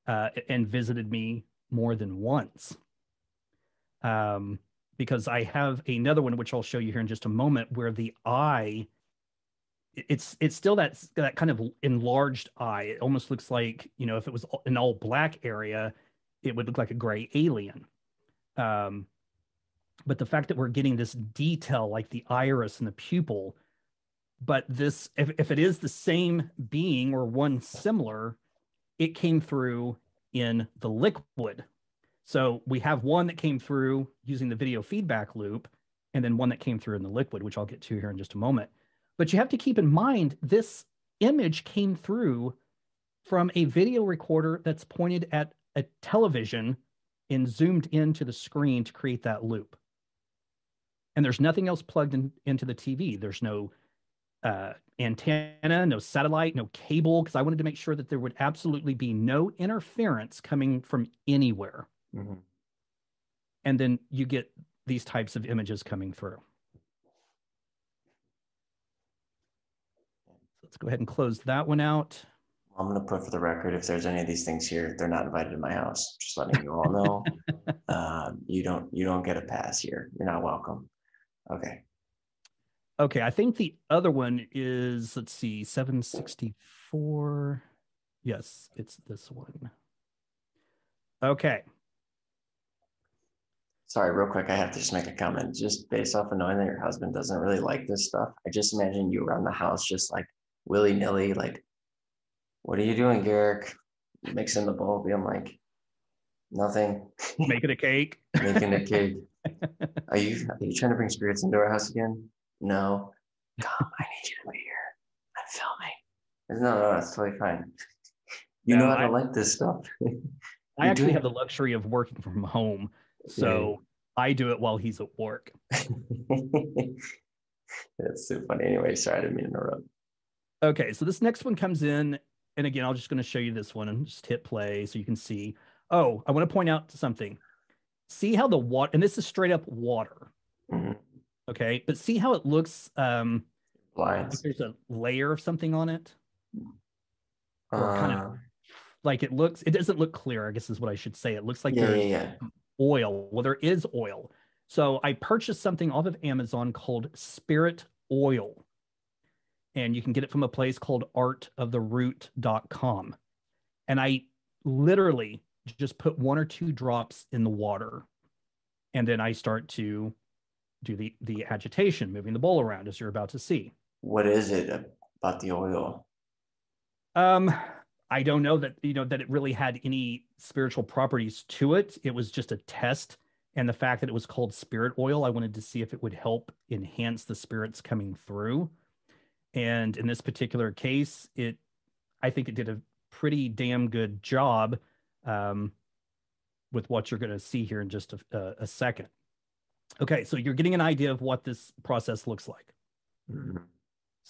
uh, and visited me more than once, um, because I have another one which I'll show you here in just a moment, where the eye it's it's still that that kind of enlarged eye. It almost looks like you know if it was an all black area, it would look like a gray alien. Um, but the fact that we're getting this detail like the iris and the pupil but this if, if it is the same being or one similar it came through in the liquid so we have one that came through using the video feedback loop and then one that came through in the liquid which i'll get to here in just a moment. But you have to keep in mind this image came through from a video recorder that's pointed at a television and zoomed into the screen to create that loop. And there's nothing else plugged in, into the tv there's no uh, antenna, no satellite, no cable, because I wanted to make sure that there would absolutely be no interference coming from anywhere. Mhm. And then you get these types of images coming through. Let's go ahead and close that one out. I'm gonna put for the record if there's any of these things here, they're not invited to my house. Just letting you all know. um, you don't you don't get a pass here. You're not welcome. Okay. Okay, I think the other one is, let's see, 764. Yes, it's this one. Okay. Sorry, real quick, I have to just make a comment. Just based off of knowing that your husband doesn't really like this stuff, I just imagine you around the house just like willy nilly, like, what are you doing, Garrick? Mixing the bowl, being like, nothing, Making a cake. making a cake. Are you are you trying to bring spirits into our house again? No. Come, I need you to be here. I'm filming. No, no, that's totally fine. You No, know how to I- like this stuff. I actually have the luxury of working from home. So I do it while he's at work. That's so funny. Anyway, sorry, I didn't mean to interrupt. Okay, so this next one comes in, and again, I'm just going to show you this one and just hit play so you can see. Oh, I want to point out something. See how the water, and this is straight up water. Mhm. Okay, but see how it looks. Um, like Blinds. there's a layer of something on it. or kind of- Uh, Like it looks, it doesn't look clear. I guess is what I should say. It looks like yeah, there's yeah, yeah. Oil. Well, there is oil. So I purchased something off of Amazon called Spirit Oil. and you can get it from a place called artoftheroot.com. And I literally just put one or two drops in the water and then I start to do the the agitation, moving the bowl around as you're about to see. What is it about the oil? Um, I don't know that you know that it really had any spiritual properties to it. It was just a test, and the fact that it was called spirit oil, I wanted to see if it would help enhance the spirits coming through. And in this particular case, it, I think it did a pretty damn good job um, with what you're going to see here in just a, a, second. Okay, so you're getting an idea of what this process looks like. Mm-hmm.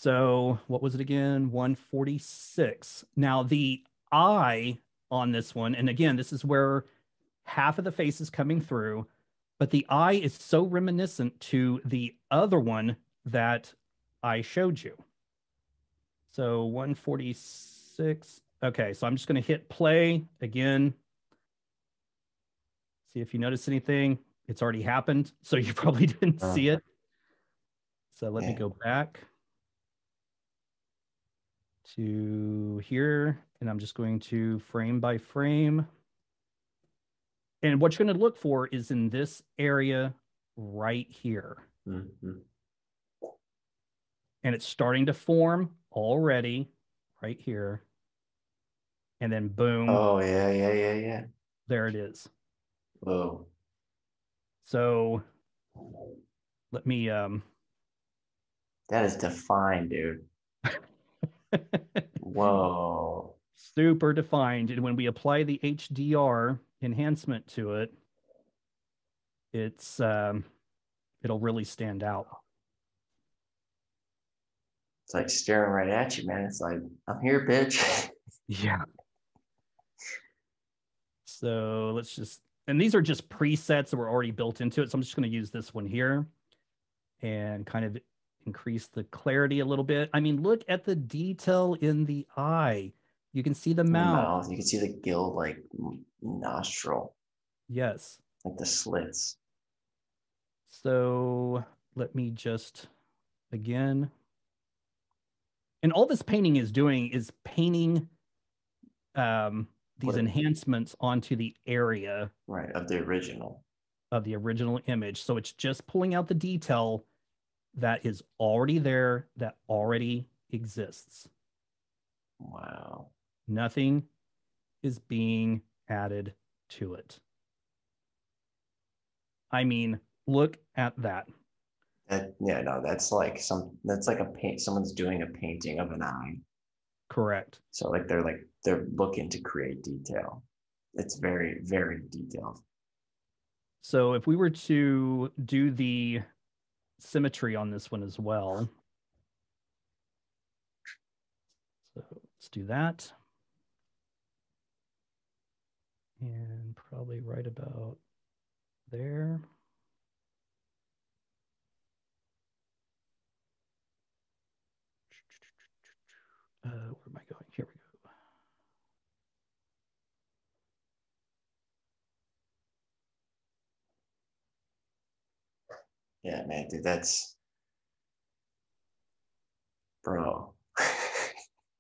So what was it again? 146. Now the eye on this one, and again, this is where half of the face is coming through, but the eye is so reminiscent to the other one that I showed you. So 146. Okay, so I'm just going to hit play again. See if you notice anything. It's already happened, so you probably didn't see uh-huh. it. So let me go back to here, and I'm just going to frame by frame. And what you're going to look for is in this area right here. Mm-hmm. And it's starting to form already right here. And then boom. Oh, yeah, yeah, yeah, yeah. There it is. Whoa. So let me um that is defined, dude. Whoa. Super defined. And when we apply the HDR enhancement to it, it's um it'll really stand out. It's like staring right at you, man. It's like, I'm here, bitch. yeah. So let's just and these are just presets that were already built into it. So I'm just going to use this one here and kind of increase the clarity a little bit. I mean, look at the detail in the eye. You can see the mouth. mouth. You can see the gill like nostril. Yes. Like the slits. So let me just again. And all this painting is doing is painting um these what enhancements onto the area right of the original of the original image so it's just pulling out the detail that is already there that already exists. Wow. Nothing is being added to it. I mean look at that. That yeah no that's like some that's like a paint someone's doing a painting of an eye. Correct. So like they're like they're looking to create detail. It's very, very detailed. So if we were to do the symmetry on this one as well. So let's do that. And probably right about there. Uh, where am I going? Here we go. Yeah, man, dude, that's bro.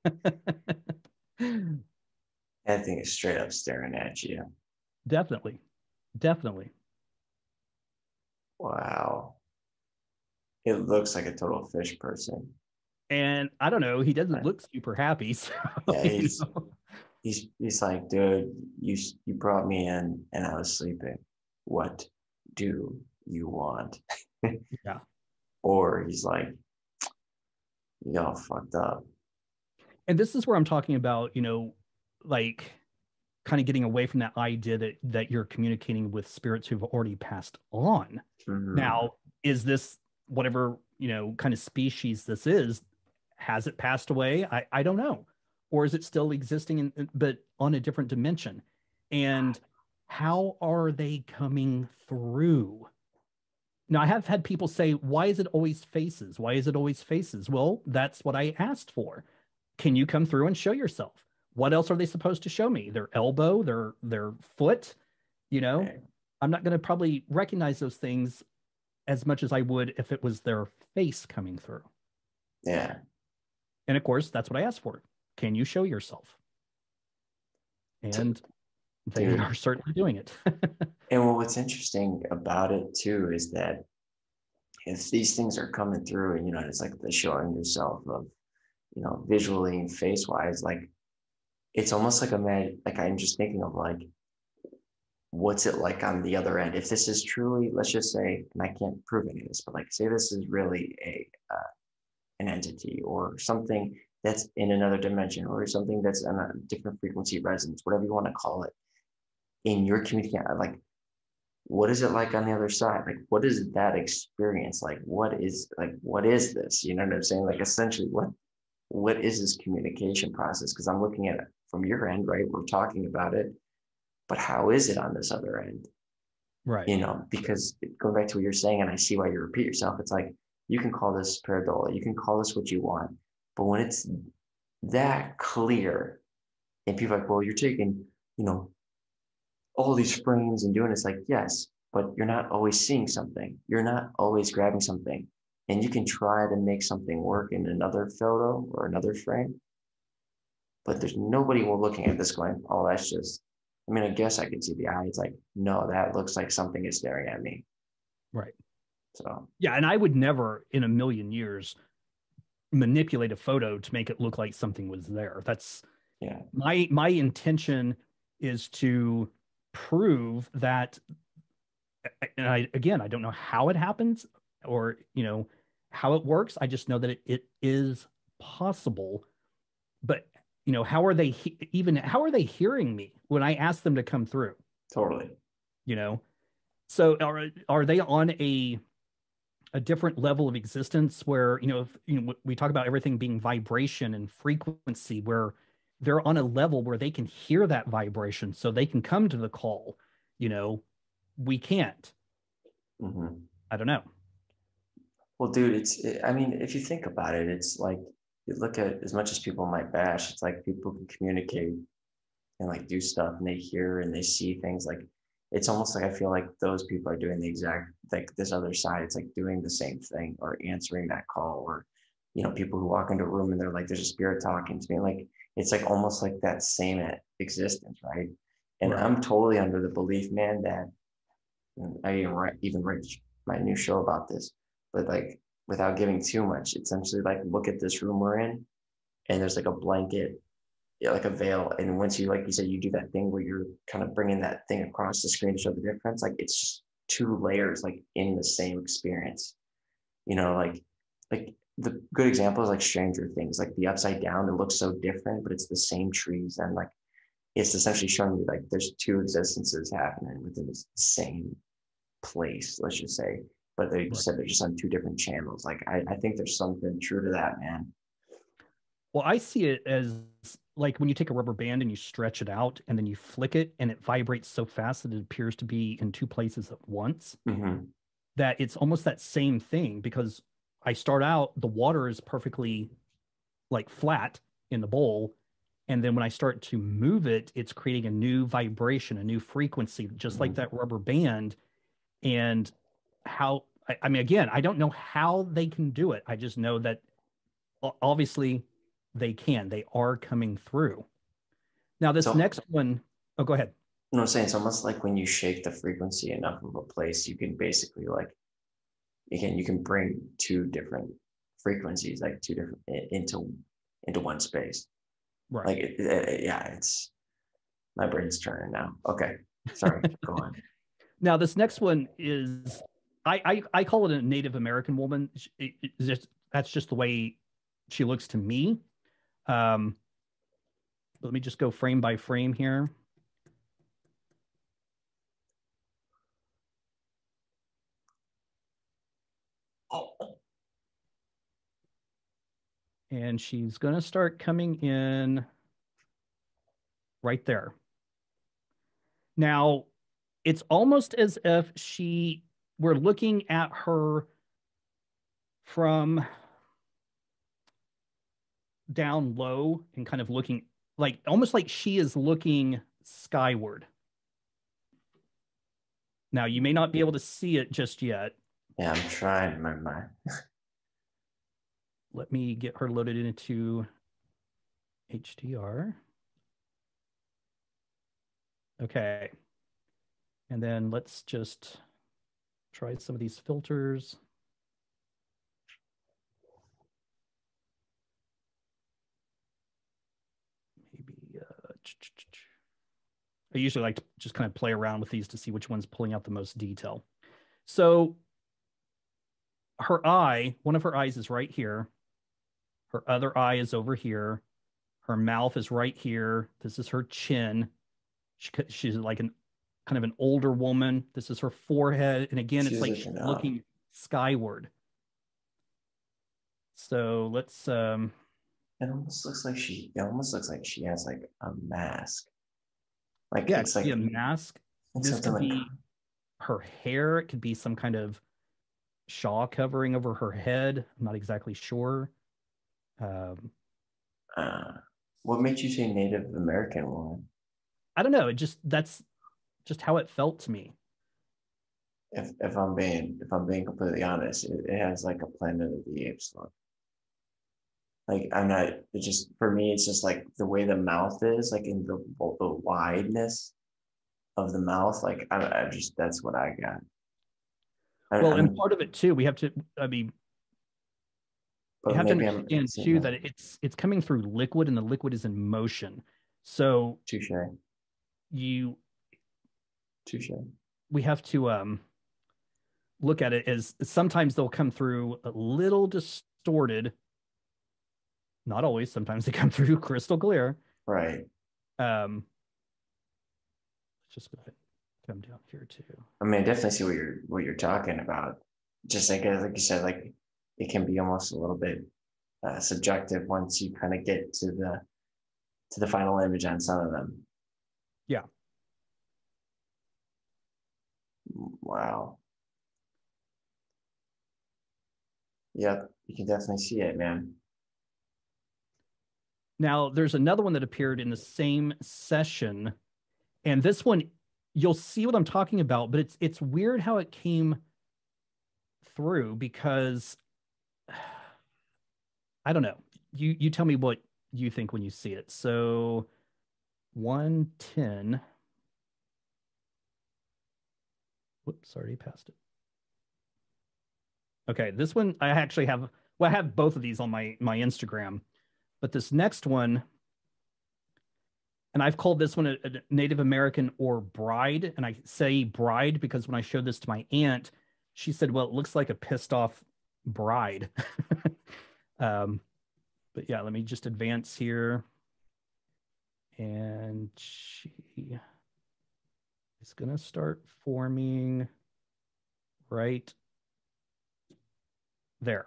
that thing is straight up staring at you. Definitely. Definitely. Wow. It looks like a total fish person. And I don't know, he doesn't right. look super happy. So, yeah, he's, he's he's like, dude, you you brought me in and I was sleeping. What do you want? yeah. Or he's like, y'all fucked up. And this is where I'm talking about, you know, like kind of getting away from that idea that that you're communicating with spirits who've already passed on. Mm-hmm. Now, is this whatever, you know, kind of species this is, has it passed away? I, I don't know. Or is it still existing in, but on a different dimension? And how are they coming through? Now, I have had people say, why is it always faces? Why is it always faces? Well, that's what I asked for. Can you come through and show yourself? What else are they supposed to show me? Their elbow, their their foot, you know? Okay. I'm not going to probably recognize those things as much as I would if it was their face coming through. Yeah. And of course, that's what I asked for. Can you show yourself? And they Dude. are certainly doing it. and well, what's interesting about it too is that if these things are coming through and you know it's like the showing yourself of you know visually and face wise like it's almost like a mag like i'm just thinking of like what's it like on the other end if this is truly let's just say and i can't prove any of this but like say this is really a uh, an entity or something that's in another dimension or something that's on a different frequency resonance whatever you want to call it in your community uh, like what is it like on the other side? Like, what is that experience like? What is like, what is this? You know what I'm saying? Like, essentially, what what is this communication process? Because I'm looking at it from your end, right? We're talking about it, but how is it on this other end? Right. You know, because going back to what you're saying, and I see why you repeat yourself. It's like you can call this pareidolia, you can call this what you want, but when it's that clear, and people are like, well, you're taking, you know, all these frames and doing it's like yes but you're not always seeing something. You're not always grabbing something. And you can try to make something work in another photo or another frame but there's nobody we're looking at this going oh that's just i mean i guess i can see the eye. It's like no that looks like something is staring at me. Right. So. Yeah and i would never in a million years manipulate a photo to make it look like something was there. That's yeah. my my intention is to prove that and I again I don't know how it happens or you know how it works. I just know that it, it is possible. But you know, how are they he- even how are they hearing me when I ask them to come through? Totally. You know. So are are they on a a different level of existence where, you know, if you know we talk about everything being vibration and frequency where they're on a level where they can hear that vibration so they can come to the call you know we can't mm-hmm. i don't know well dude it's it, i mean if you think about it it's like you look at as much as people might bash it's like people can communicate and like do stuff and they hear and they see things like it's almost like i feel like those people are doing the exact like this other side it's like doing the same thing or answering that call or you know people who walk into a room and they're like there's a spirit talking to me like it's like almost like that same existence, right? And right. I'm totally under the belief, man, that I even write even write my new show about this, but like without giving too much, essentially like look at this room we're in, and there's like a blanket, yeah, like a veil, and once you like you said, you do that thing where you're kind of bringing that thing across the screen to show the difference. Like it's just two layers, like in the same experience. You know, like like the good example is like Stranger Things, like the upside down. It looks so different, but it's the same trees and like it's essentially showing you like there's two existences happening within the same place. Let's just say, but they right. said they're just on two different channels. Like I, I think there's something true to that, man. Well, I see it as like when you take a rubber band and you stretch it out and then you flick it and it vibrates so fast that it appears to be in two places at once. Mm-hmm. That it's almost that same thing because I start out, the water is perfectly like flat in the bowl. And then when I start to move it, it's creating a new vibration, a new frequency, just mm-hmm. like that rubber band. And how, I, I mean, again, I don't know how they can do it. I just know that obviously they can. They are coming through. Now, this so, next one, oh, go ahead. No, I'm saying it's almost like when you shake the frequency enough of a place, you can basically like again you can bring two different frequencies like two different into into one space. Right. Like it, it, yeah it's my brain's turning now. Okay sorry go on. Now this next one is I, I i call it a native american woman. It, just, that's just the way she looks to me. Um let me just go frame by frame here and she's going to start coming in right there. Now, it's almost as if she we're looking at her from down low and kind of looking like almost like she is looking skyward. Now, you may not be able to see it just yet. Yeah, I'm trying my mind. let me get her loaded into HDR. Okay. And then let's just try some of these filters. Maybe, uh, I usually like to just kind of play around with these to see which one's pulling out the most detail. So her eye, one of her eyes is right here. Her other eye is over here. Her mouth is right here. This is her chin. She, she's like an kind of an older woman. This is her forehead. And again, it's like she's looking skyward. So let's um it almost looks like she it almost looks like she has like a mask. Like yeah, it's like a mask. This could like... be her hair. It could be some kind of shawl covering over her head. I'm not exactly sure. Um, uh, what makes you say Native American woman? I don't know. It just that's just how it felt to me. If if I'm being if I'm being completely honest, it, it has like a Planet of the Apes look. Like I'm not. It just for me, it's just like the way the mouth is, like in the the wideness of the mouth. Like I, I just that's what I got. I, well, I'm, and part of it too, we have to. I mean, you have to understand too that. that it's it's coming through liquid, and the liquid is in motion. So touche. you touche. we have to um look at it as sometimes they'll come through a little distorted. Not always. Sometimes they come through crystal clear. Right. Um let's just go ahead come down here too. I mean i definitely see what you're what you're talking about. Just like like you said like it can be almost a little bit uh, subjective once you kind of get to the to the final image on some of them yeah. Wow. Yep, you can definitely see it, man. Now, there's another one that appeared in the same session, and this one you'll see what I'm talking about, but it's it's weird how it came through because I don't know. You you tell me what you think when you see it. So 110. Whoops, already passed it. Okay, this one I actually have, well, I have both of these on my, my Instagram, but this next one, and I've called this one a, a Native American or bride. And I say bride because when I showed this to my aunt, she said, well, it looks like a pissed off bride. um, but yeah, let me just advance here and she is going to start forming right there.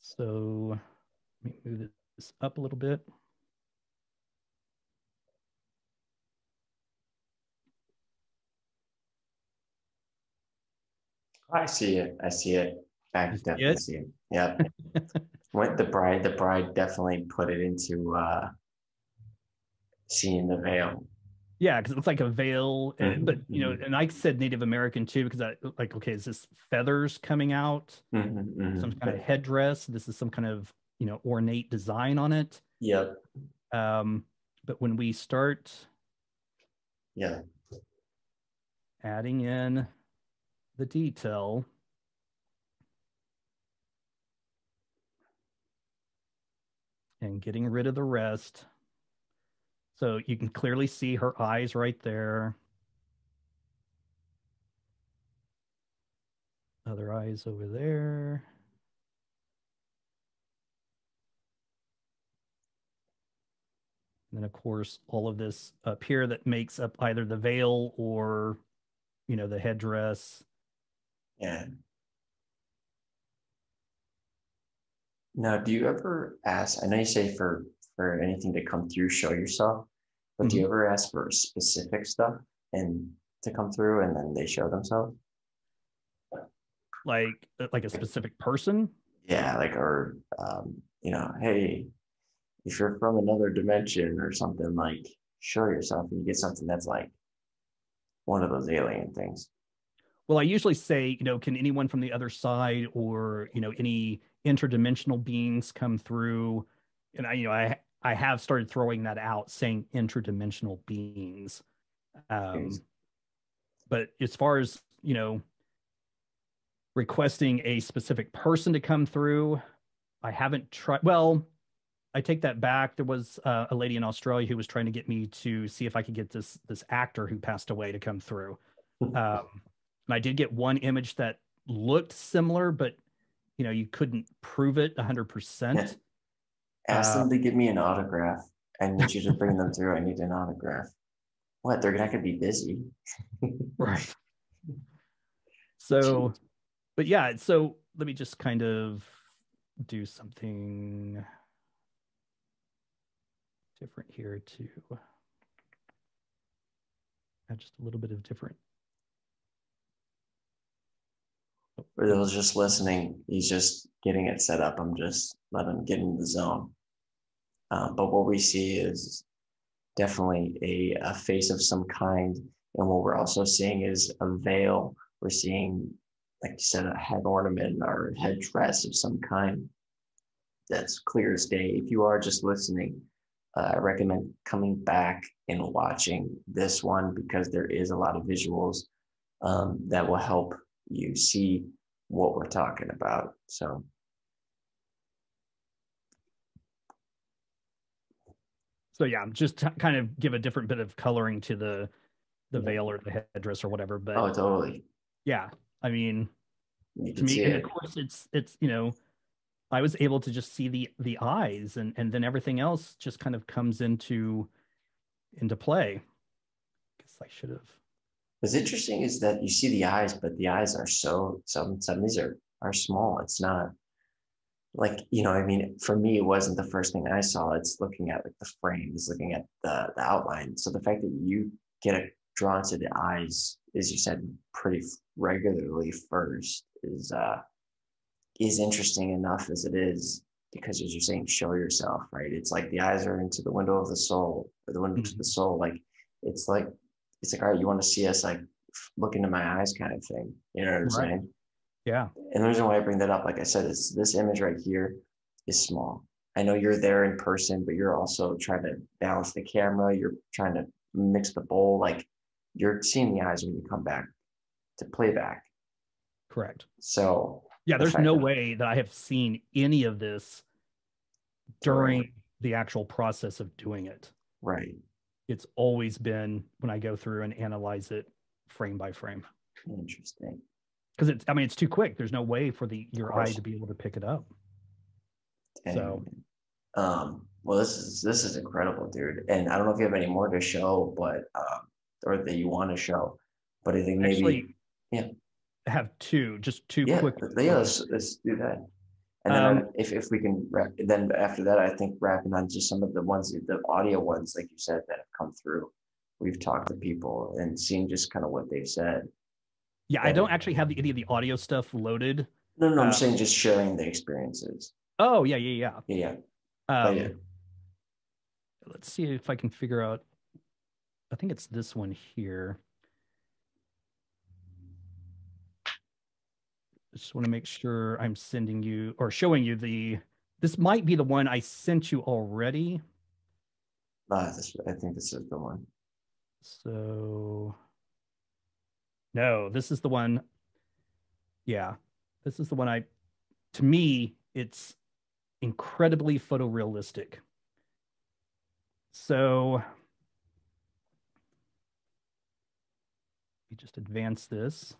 So let me move this up a little bit. I see it. I see it. I definitely see it. Yeah. what the bride the bride definitely put it into uh seeing the veil yeah because it looks like a veil mm-hmm. but you know and i said native american too because i like okay is this feathers coming out mm-hmm, mm-hmm. some kind of headdress this is some kind of you know ornate design on it yep um but when we start yeah adding in the detail and getting rid of the rest. So you can clearly see her eyes right there. Other eyes over there. And then of course, all of this up here that makes up either the veil or, you know, the headdress. Yeah. Now, do you ever ask? I know you say for for anything to come through, show yourself, but mm-hmm. do you mm-hmm. ever ask for specific stuff and to come through, and then they show themselves? Like uh, like a specific person? Yeah, like or um, you know, hey, if you're from another dimension or something, like show yourself, and you get something that's like one of those alien things. well, I usually say, you know, can anyone from the other side or, you know, any interdimensional beings come through? And I, you know, I I have started throwing that out, saying interdimensional beings. Um, but as far as you know, requesting a specific person to come through, I haven't tried. Well, I take that back. There was uh, a lady in Australia who was trying to get me to see if I could get this this actor who passed away to come through. Um, and I did get one image that looked similar, but you know you couldn't prove it 100. percent Ask uh, them to give me an autograph. I need you to bring them through. I need an autograph. What? They're not going to be busy. right. So, but yeah. So let me just kind of do something different here to add just a little bit of different. For those just listening, he's just getting it set up. I'm just letting him get in the zone. Um, but what we see is definitely a, a face of some kind. And what we're also seeing is a veil. We're seeing, like you said, a head ornament or head dress of some kind. That's clear as day. If you are just listening, uh, I recommend coming back and watching this one because there is a lot of visuals um, that will help you see what we're talking about. So, so yeah, just t- kind of give a different bit of coloring to the the veil or the headdress or whatever. But oh, totally. Yeah, I mean, to me, and of course, it's it's you know I was able to just see the the eyes and and then everything else just kind of comes into into play. I guess I should have. What's interesting is that you see the eyes, but the eyes are so some some these are are small. It's not like you know. I mean, for me, it wasn't the first thing I saw. It's looking at like the frame, it's looking at the the outline. So the fact that you get a, drawn to the eyes, as you said, pretty regularly first is uh is interesting enough as it is because as you're saying show yourself right it's like the eyes are into the window of the soul or the window mm-hmm. to the soul like it's like it's like all right you want to see us like look into my eyes kind of thing. You know what i'm right. saying? Yeah. And the reason why i bring that up like i said is this image right here is small. I know you're there in person but you're also trying to balance the camera you're trying to mix the bowl like you're seeing the eyes when you come back to playback. Correct. So yeah, there's no way that I have seen any of this during the actual process of doing it. Right. It's always been when I go through and analyze it frame by frame. Interesting. Because it's, I mean, it's too quick. There's no way for the your eye to be able to pick it up. Dang. So, um, well, this is this is incredible, dude. And I don't know if you have any more to show, but um, or that you want to show, but I think maybe Actually, yeah have two, just two yeah, quick. Yeah, let's, let's do that. And then um, if, if we can, wrap, then after that, I think wrapping on just some of the ones, the audio ones, like you said, that have come through. We've talked to people and seen just kind of what they've said. Yeah, and, I don't actually have the, any of the audio stuff loaded. No, no, I'm um, saying just sharing the experiences. Oh, yeah, yeah, yeah. Yeah. Um, yeah. Let's see if I can figure out. I think it's this one here. Just want to make sure I'm sending you or showing you the. This might be the one I sent you already. Uh, this, I think this is the one. So, no, this is the one. Yeah, this is the one I. To me, it's incredibly photorealistic. So, let me just advance this.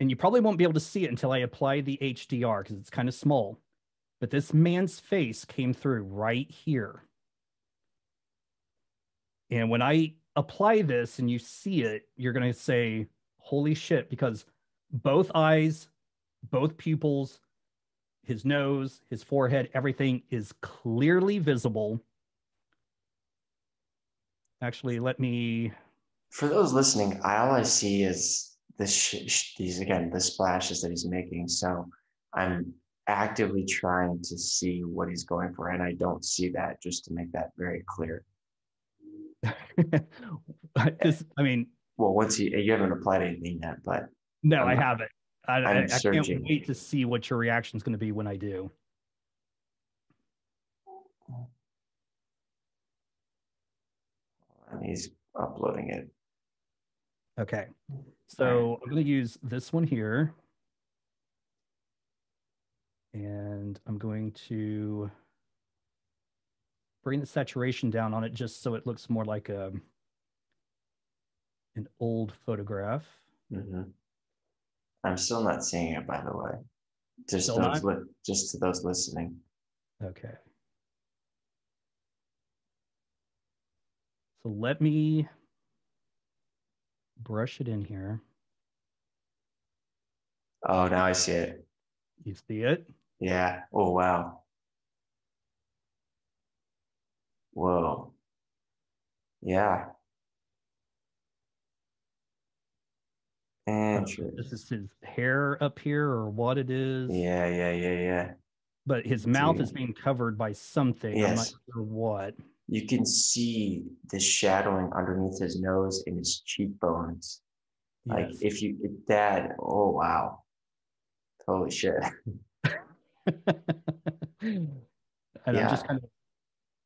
And you probably won't be able to see it until I apply the HDR because it's kind of small. But this man's face came through right here. And when I apply this and you see it, you're going to say, holy shit, because both eyes, both pupils, his nose, his forehead, everything is clearly visible. Actually, let me. For those listening, all I see is this sh- these again the splashes that he's making. So I'm actively trying to see what he's going for, and I don't see that. Just to make that very clear. this, I mean, well, once you you haven't applied anything yet, but no, I'm I haven't. I, I, I'm I can't wait to see what your reaction is going to be when I do. and he's uploading it. Okay. So I'm going to use this one here. And I'm going to bring the saturation down on it just so it looks more like a an old photograph. hmm I'm still not seeing it, by the way. Just Still those, li- just to those listening. Okay. So let me brush it in here. Oh, now I see it. You see it? Yeah. Oh, wow. Whoa. Yeah. Uh, Interesting. This is his hair up here or what it is. Yeah, yeah, yeah, yeah. But his mouth is being covered by something. I'm not Yes. sure what. You can see the shadowing underneath his nose and his cheekbones. Like if you if that, oh wow. Holy shit. and I'm just kind of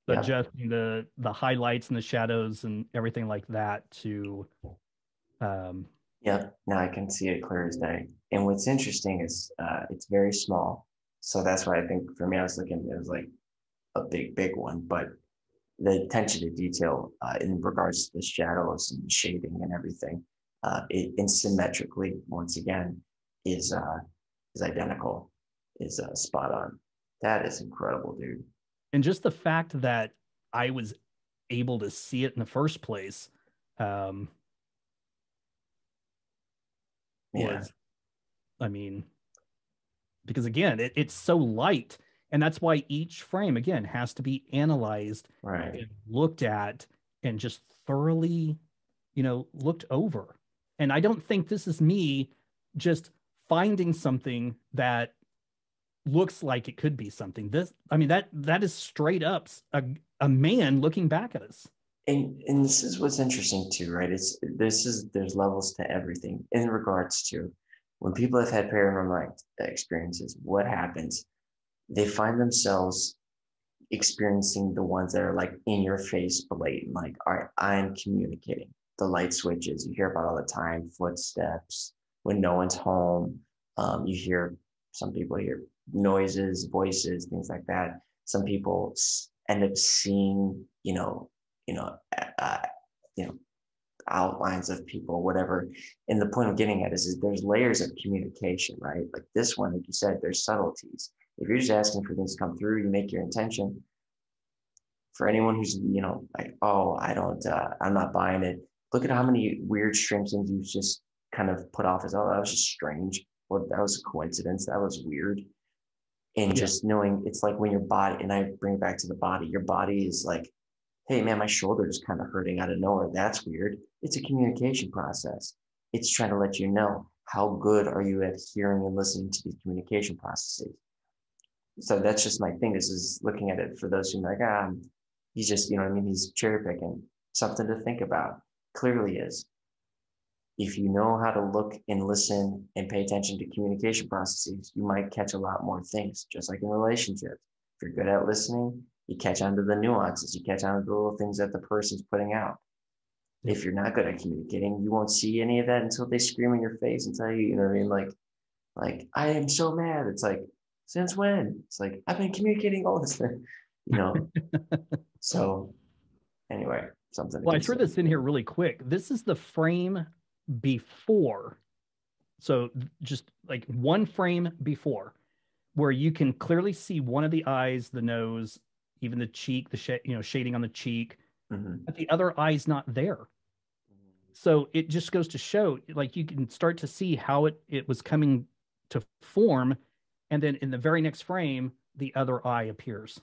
Yeah. adjusting the the highlights and the shadows and everything like that to um Yep, now I can see it clear as day. And what's interesting is uh, it's very small. So that's why I think for me, I was looking, it was like a big, big one. But the attention to detail uh, in regards to the shadows and shading and everything, uh, it, and symmetrically, once again, is uh, is identical, is uh, spot on. That is incredible, dude. and just the fact that I was able to see it in the first place um Yeah, was I mean because again it, it's so light and that's why each frame again has to be analyzed right. and looked at and just thoroughly you know looked over. And i don't think this is me just finding something that looks like it could be something. This i mean that that is straight up a, a man looking back at us. And and this is what's interesting too right? It's this is there's levels to everything in regards to when people have had paranormal experiences what happens they find themselves experiencing the ones that are like in your face blatant like all right i'm communicating the light switches you hear about all the time footsteps when no one's home um, you hear some people hear noises voices things like that some people end up seeing you know you know, uh, you know, outlines of people, whatever. And the point I'm getting at is, is there's layers of communication, right? Like this one, like you said, there's subtleties. If you're just asking for things to come through, you make your intention. For anyone who's, you know, like, oh, I don't, uh, I'm not buying it. Look at how many weird, strange things you've just kind of put off as, oh, that was just strange. Or that was a coincidence. That was weird. And Yeah. just knowing it's like when your body, and I bring it back to the body, your body is like, hey man, my shoulder is kind of hurting out of nowhere. That's weird. It's a communication process. It's trying to let you know how good are you at hearing and listening to these communication processes. So that's just my thing. This is looking at it for those who are like, ah, he's just, you know what I mean? He's cherry picking. Something to think about. Clearly is. If you know how to look and listen and pay attention to communication processes, you might catch a lot more things, just like in relationships. If you're good at listening, you catch on to the nuances, you catch on to the little things that the person's putting out. If you're not good at communicating, you won't see any of that until they scream in your face and tell you, you know what I mean? Like, like, I am so mad. It's like, since when? It's like, I've been communicating all this you know? so anyway, something. well i threw this in here really quick this is the frame before so just like one frame before where you can clearly see one of the eyes the nose even the cheek the sh- you know shading on the cheek Mhm. but the other eye's not there so it just goes to show like you can start to see how it it was coming to form and then in the very next frame the other eye appears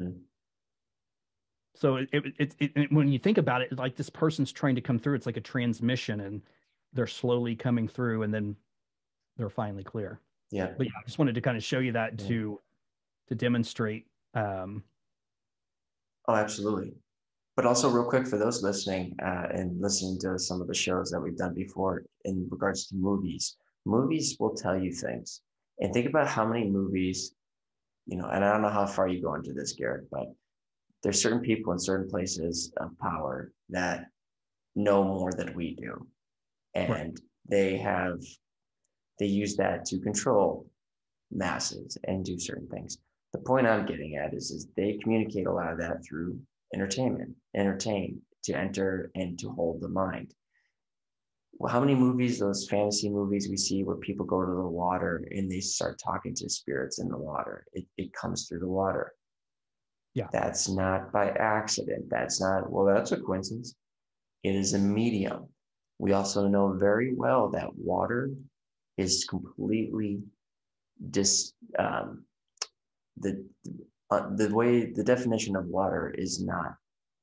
Mhm. so it, it, it, it, it- when you think about it like this person's trying to come through it's like a transmission and they're slowly coming through and then they're finally clear Yeah. but yeah i just wanted to kind of show you that Yeah. to to demonstrate um Oh, absolutely. but also real quick for those listening uh, and listening to some of the shows that we've done before in regards to movies movies will tell you things and think about how many movies you know and i don't know how far you go into this Garrick but there's certain people in certain places of power that know more than we do. And right. they have they use that to control masses and do certain things. The point i'm getting at is is they communicate a lot of that through entertainment entertain to enter and to hold the mind how many movies, those fantasy movies we see where people go to the water and they start talking to spirits in the water? It, it comes through the water. Yeah. That's not by accident. That's not, well, that's a coincidence. It is a medium. We also know very well that water is completely dis, um, the, uh, the way the definition of water is not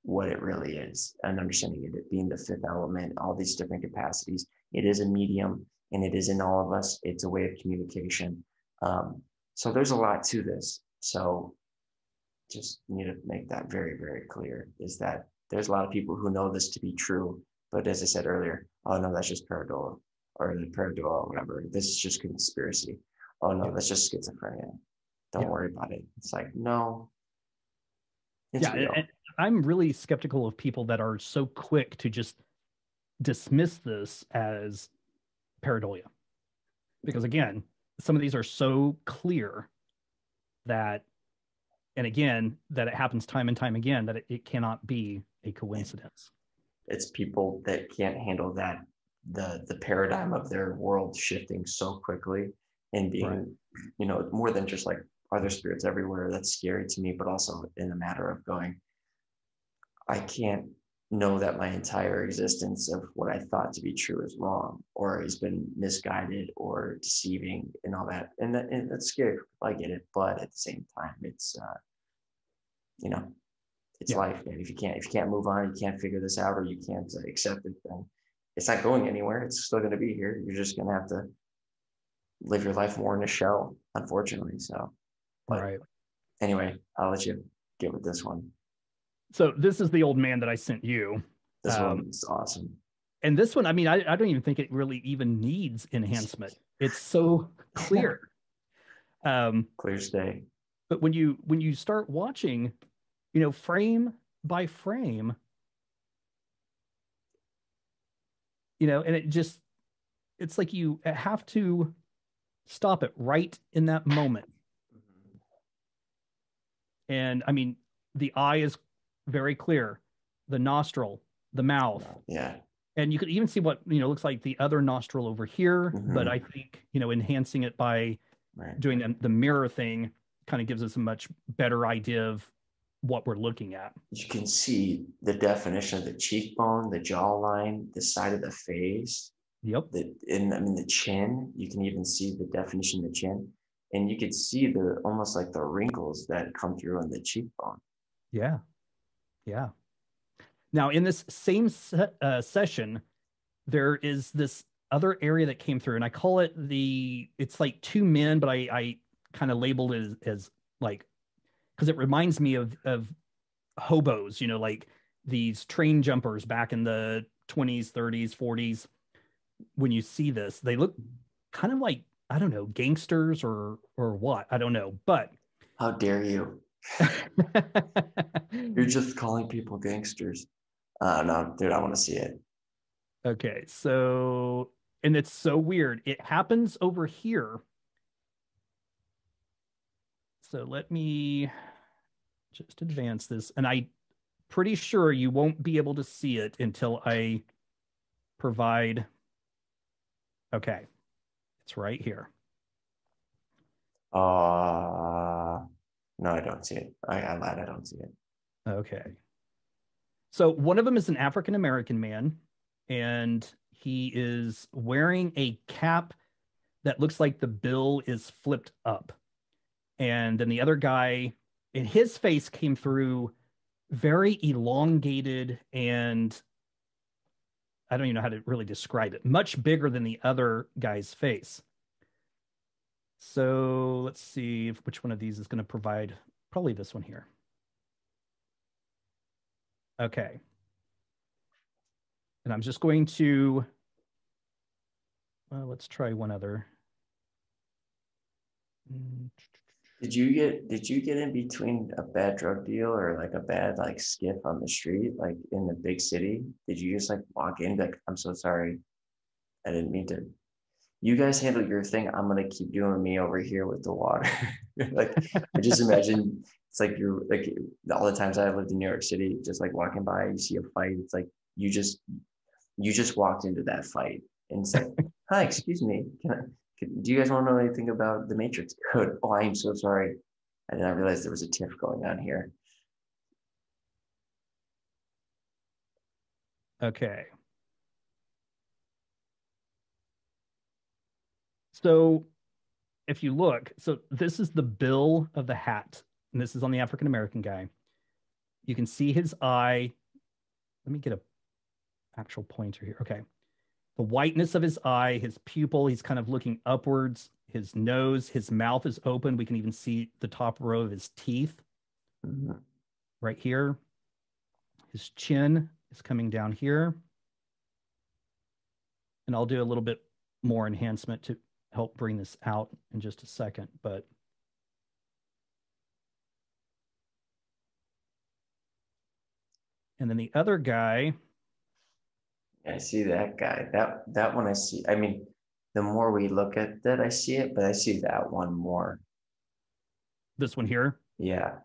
what it really is and understanding it, it being the fifth element, all these different capacities. It is a medium and it is in all of us. It's a way of communication. Um, so there's a lot to this. So just need to make that very, very clear is that there's a lot of people who know this to be true. But as I said earlier, oh no, that's just pareidolia or the pareidolia or whatever. This is just conspiracy. Oh no, that's just schizophrenia. Don't yeah. worry about it. It's like, no. yeah. And, I'm really skeptical of people that are so quick to just dismiss this as pareidolia. Because again, some of these are so clear that, and again, that it happens time and time again that it, it cannot be a coincidence. It's people that can't handle that the the paradigm of their world shifting so quickly and being, right. you know, more than just like are there spirits everywhere? That's scary to me, but also in a matter of going, I can't know that my entire existence of what I thought to be true is wrong or has been misguided or deceiving and all that. And, that, and that's scary. I get it, but at the same time, it's uh, you know, it's yeah. life, man. If you can't if you can't move on, you can't figure this out, or you can't uh, accept it, then it's not going anywhere. It's still going to be here. You're just going to have to live your life more in a shell, unfortunately. So, but right. Anyway, I'll let you get with this one. So this is the old man that I sent you. This um, one's awesome. And this one, I mean, I, I don't even think it really even needs enhancement. It's so clear. Um, clear stay. But when you when you start watching, you know, frame by frame, you know, and it just it's like you have to stop it right in that moment. Mm-hmm. And I mean, the eye is very clear the nostril, the mouth. Yeah. And you could even see what, you know, looks like the other nostril over here. Mm-hmm. But I think, you know, enhancing it by right. doing the, the mirror thing kind of gives us a much better idea of what we're looking at. You can see the definition of the cheekbone, the jawline, the side of the face. Yep. The in I mean the chin. You can even see the definition of the chin, and you could see the almost like the wrinkles that come through on the cheekbone. Yeah, yeah. Now, in this same se- uh, session, there is this other area that came through, and I call it the. It's like two men, but I I kind of labeled it as, as like because it reminds me of of hobos, you know, like these train jumpers back in the 20s, 30s, 40s. When you see this, they look kind of like I don't know, gangsters or or what? I don't know, but how dare you? You're just calling people gangsters. Uh, no, dude, I want to see it. Okay, so and it's so weird. It happens over here. So let me just advance this, and I pretty sure you won't be able to see it until I provide. Okay, it's right here. Uh no, I don't see it. I, I lied. I don't see it. Okay. So one of them is an African American man, and he is wearing a cap that looks like the bill is flipped up. And then the other guy, in his face came through very elongated and I don't even know how to really describe it, much bigger than the other guy's face. So let's see which one of these is going to provide, probably this one here. Okay. And I'm just going to, well, let's try one other. Mm, Did you get did you get in between a bad drug deal or like a bad like skiff on the street, like in the big city? Did you just like walk in like I'm so sorry. I didn't mean to. You guys handle your thing. I'm gonna keep doing me over here with the water. like I just imagine it's like you're like all the times I lived in New York City, just like walking by, you see a fight. It's like you just you just walked into that fight and said, "Hi, excuse me, can I, do you guys want to know anything about the Matrix code? Oh, I am so sorry. I did not realize there was a tiff going on here. Okay. So if you look, so this is the bill of the hat, and this is on the African American guy. You can see his eye. Let me get a actual pointer here. Okay the whiteness of his eye, his pupil, he's kind of looking upwards, his nose, his mouth is open. We can even see the top row of his teeth mm-hmm. right here. His chin is coming down here. And I'll do a little bit more enhancement to help bring this out in just a second, but and then the other guy I see that guy. That that one I see. I mean, the more we look at that, I see it, but I see that one more. This one here? Yeah.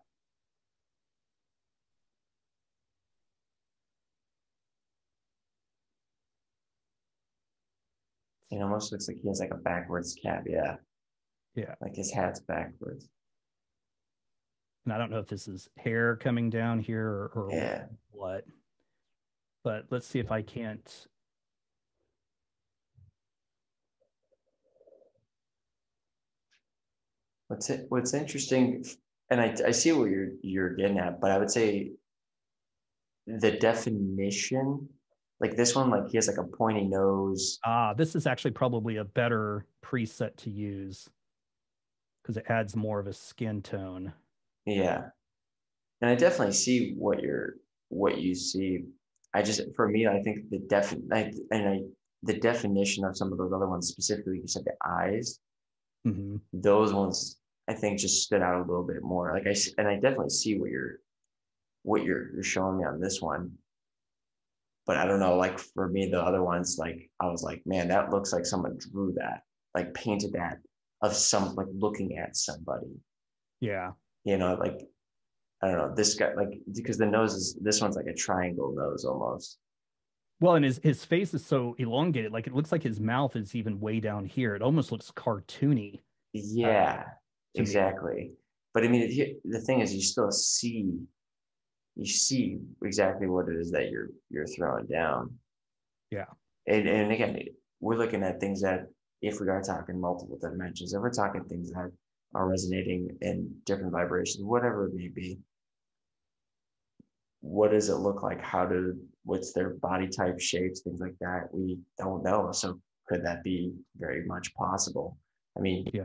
It almost looks like he has like a backwards cap. Yeah. Yeah. Like his hat's backwards. And I don't know if this is hair coming down here or, or yeah. what but let's see if I can't. What's it? What's interesting, and I, I see what you're you're getting at, but I would say the definition, like this one, like he has like a pointy nose. Ah, this is actually probably a better preset to use because it adds more of a skin tone. Yeah, and I definitely see what you're what you see I just for me, I think the def and I the definition of some of those other ones specifically, you said the eyes, mm-hmm. those ones I think just stood out a little bit more. Like I and I definitely see what you're what you're you're showing me on this one. But I don't know, like for me, the other ones, like I was like, man, that looks like someone drew that, like painted that of some like looking at somebody. Yeah. You know, like I don't know, this guy like because the nose is this one's like a triangle nose almost. Well, and his his face is so elongated, like it looks like his mouth is even way down here. It almost looks cartoony. Yeah, uh, exactly. Me. But I mean, the thing is, you still see, you see exactly what it is that you're you're throwing down. Yeah. And and again, we're looking at things that if we are talking multiple dimensions, if we're talking things that are resonating in different vibrations, whatever it may be, what does it look like? How do what's their body type, shapes, things like that? We don't know. So could that be very much possible? I mean, yeah.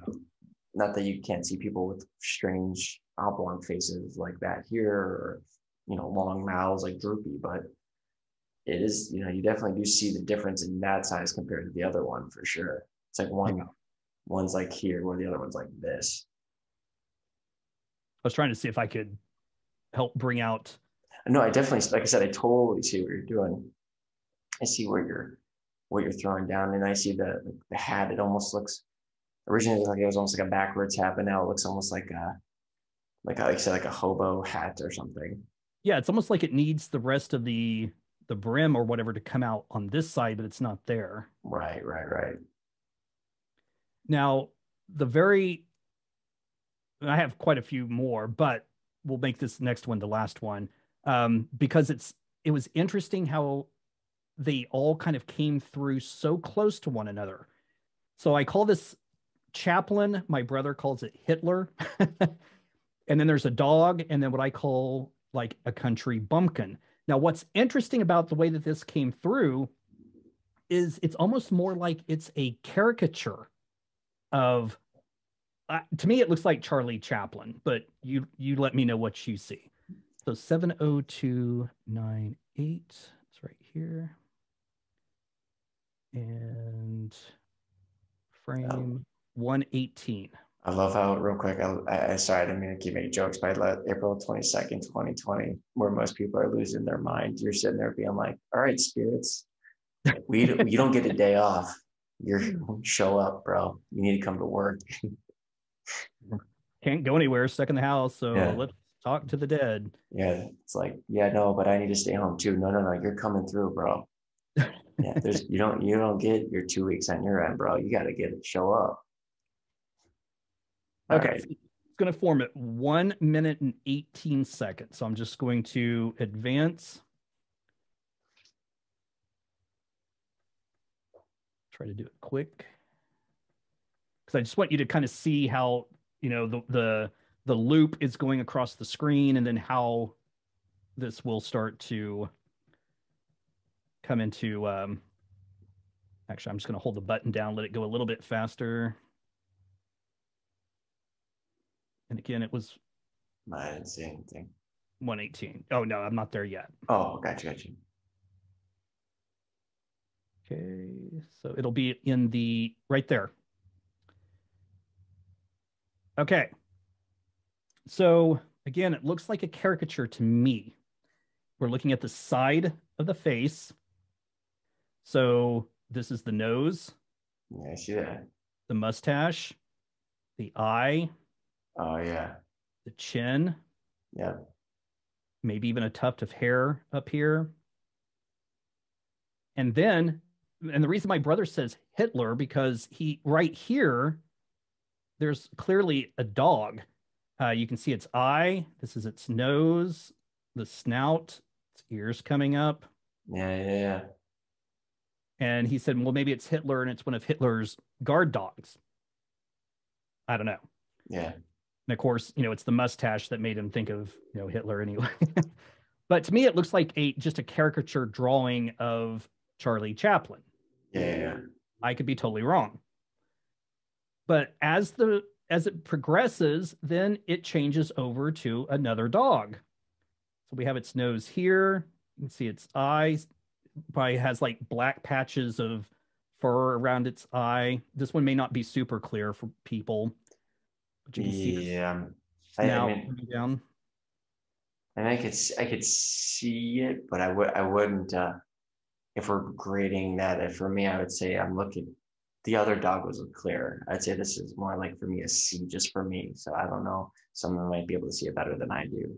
not that you can't see people with strange oblong faces like that here, or you know, long mouths like droopy, but it is, you know, you definitely do see the difference in that size compared to the other one for sure. It's like one yeah. one's like here, where the other one's like this. I was trying to see if I could help bring out no, I definitely, like I said, I totally see what you're doing. I see where you're, what you're throwing down, and I see the the hat. It almost looks originally like it was almost like a backwards hat, but now it looks almost like a, like like I said, like a hobo hat or something. Yeah, it's almost like it needs the rest of the the brim or whatever to come out on this side, but it's not there. Right, right, right. Now, the very, I have quite a few more, but we'll make this next one the last one um, because it's it was interesting how they all kind of came through so close to one another. So I call this Chaplin. My brother calls it Hitler. and then there's a dog, and then what I call like a country bumpkin. Now, what's interesting about the way that this came through is it's almost more like it's a caricature of. Uh, to me, it looks like Charlie Chaplin, but you you let me know what you see. So 70298. It's right here. And frame 118. I love how real quick. I, I sorry, I didn't mean to keep making jokes, but I let April twenty second, twenty twenty, where most people are losing their mind. You're sitting there being like, "All right, spirits, we you don't get a day off. You're hmm. show up, bro. You need to come to work. Can't go anywhere, stuck in the house. So yeah. let's talk to the dead. Yeah, it's like, yeah, no, but I need to stay home too. No, no, no, you're coming through, bro. yeah, there's you don't you don't get your two weeks on your end, bro. You got to get it, show up. Okay. It's going to form at one minute and 18 seconds. So I'm just going to advance. Try to do it quick. Because I just want you to kind of see how, you know, the, the, the loop is going across the screen and then how this will start to come into, um, actually, I'm just going to hold the button down, let it go a little bit faster. And again, it was. I didn't see anything. 118. Oh, no, I'm not there yet. Oh, gotcha, gotcha. Okay, so it'll be in the right there. Okay. So again, it looks like a caricature to me. We're looking at the side of the face. So this is the nose. Yeah, I see that. The mustache, the eye, Oh yeah. The chin. Yeah. Maybe even a tuft of hair up here. And then, and the reason my brother says Hitler because he right here, there's clearly a dog. Uh, you can see its eye. This is its nose, the snout, its ears coming up. Yeah, yeah, yeah. And he said, well, maybe it's Hitler and it's one of Hitler's guard dogs. I don't know. Yeah. And of course, you know, it's the mustache that made him think of, you know, Hitler anyway. but to me, it looks like a just a caricature drawing of Charlie Chaplin. Yeah. I could be totally wrong. But as the as it progresses, then it changes over to another dog. So we have its nose here. You can see its eyes probably has like black patches of fur around its eye. This one may not be super clear for people. But you see yeah. I, I mean, down. And I could I could see it, but I would I wouldn't. Uh, if we're grading that, for me, I would say I'm looking. The other dog was clear. I'd say this is more like for me a C, just for me. So I don't know. Someone might be able to see it better than I do.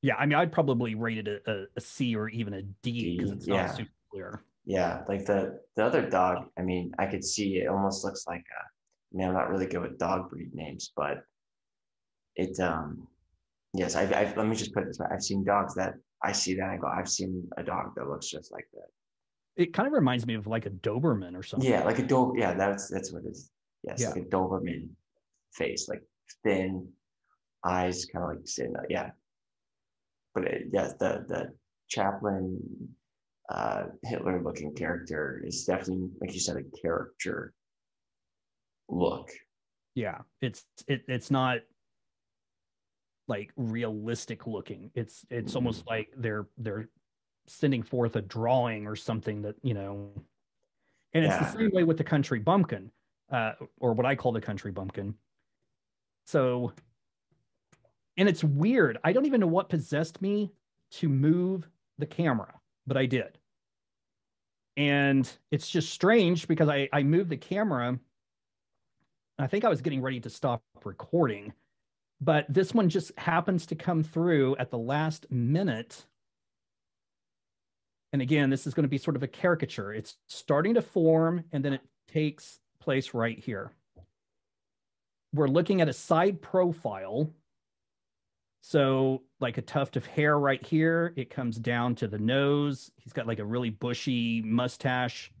Yeah, I mean, I'd probably rate it a, a C or even a D because it's yeah. not super clear. Yeah, like the the other dog. I mean, I could see it almost looks like a I mean, I'm not really good with dog breed names, but it, um, yes, I've, I've, let me just put it this way. I've seen dogs that I see that I go, I've seen a dog that looks just like that. It kind of reminds me of like a Doberman or something. Yeah, like a Doberman. Yeah, that's, that's what it is. Yes, yeah. like a Doberman face, like thin eyes, kind of like sitting, yeah. But it, yes, the, the Chaplin, uh, Hitler looking character is definitely, like you said, a character look. Yeah, it's it, it's not like realistic looking. It's it's mm-hmm. almost like they're they're sending forth a drawing or something that you know. And it's yeah. the same way with the country bumpkin, uh, or what I call the country bumpkin. So, and it's weird. I don't even know what possessed me to move the camera, but I did. And it's just strange because I, I moved the camera I think I was getting ready to stop recording, but this one just happens to come through at the last minute. And again, this is going to be sort of a caricature. It's starting to form and then it takes place right here. We're looking at a side profile. So, like a tuft of hair right here, it comes down to the nose. He's got like a really bushy mustache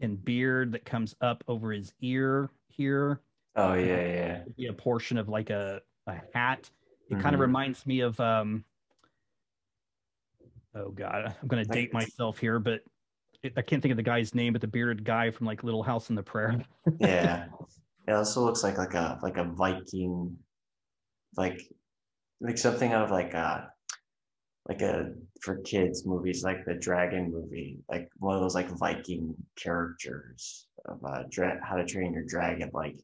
and beard that comes up over his ear here. Oh yeah, yeah. Be a portion of like a a hat. It mm-hmm. kind of reminds me of um. Oh God, I'm gonna date myself here, but it, I can't think of the guy's name, but the bearded guy from like Little House on the Prairie. yeah, it also looks like like a like a Viking, like like something out of like a like a for kids movies like the dragon movie like one of those like viking characters of uh dra- how to train your dragon like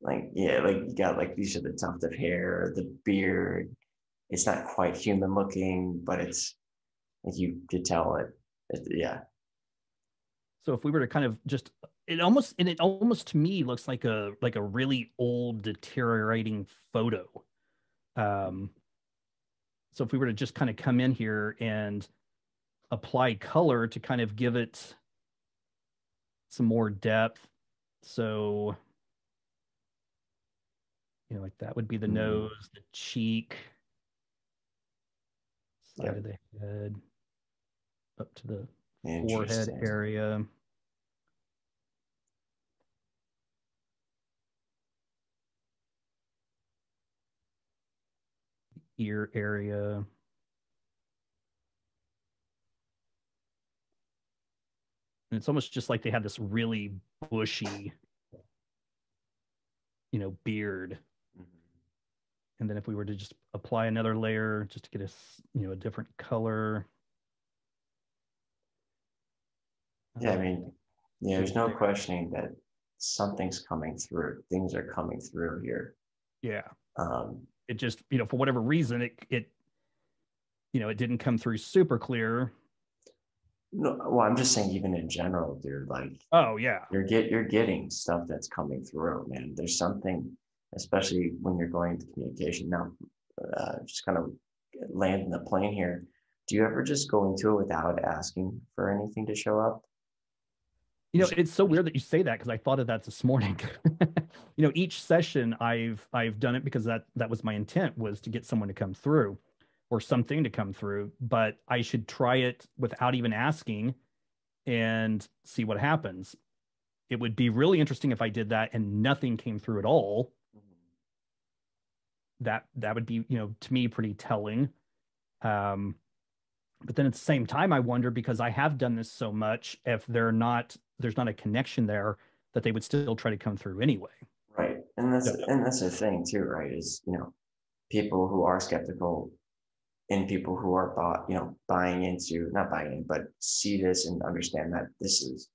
like yeah like you got like these are the tuft of hair the beard. It's not quite human looking but it's like you could tell it, it yeah. So if we were to kind of just it almost and it almost to me looks like a like a really old deteriorating photo. Um so if we were to just kind of come in here and apply color to kind of give it some more depth. So that would be the mm-hmm. nose the cheek side yep. of the head up to the forehead area ear area. And it's almost just like they had this really bushy, you know, beard. And then if we were to just apply another layer just to get a, you know, a different color. Yeah, I mean, yeah, there's no questioning that something's coming through. Things are coming through here. Yeah. Um, it just you know for whatever reason it it you know it didn't come through super clear no well i'm just saying even in general dude like oh yeah you're get you're getting stuff that's coming through man there's something especially when you're going to communication now uh, just kind of land in the plane here do you ever just go into it without asking for anything to show up you know, it's so weird that you say that because I thought of that this morning. you know, each session I've I've done it because that that was my intent was to get someone to come through or something to come through, but I should try it without even asking and see what happens. It would be really interesting if I did that and nothing came through at all. That that would be, you know, to me pretty telling. Um but then at the same time i wonder because i have done this so much if they're not there's not a connection there that they would still try to come through anyway. Right. And that's and that's the thing too right is you know people who are skeptical and people who are bought you know buying into not buying in but see this and understand that this is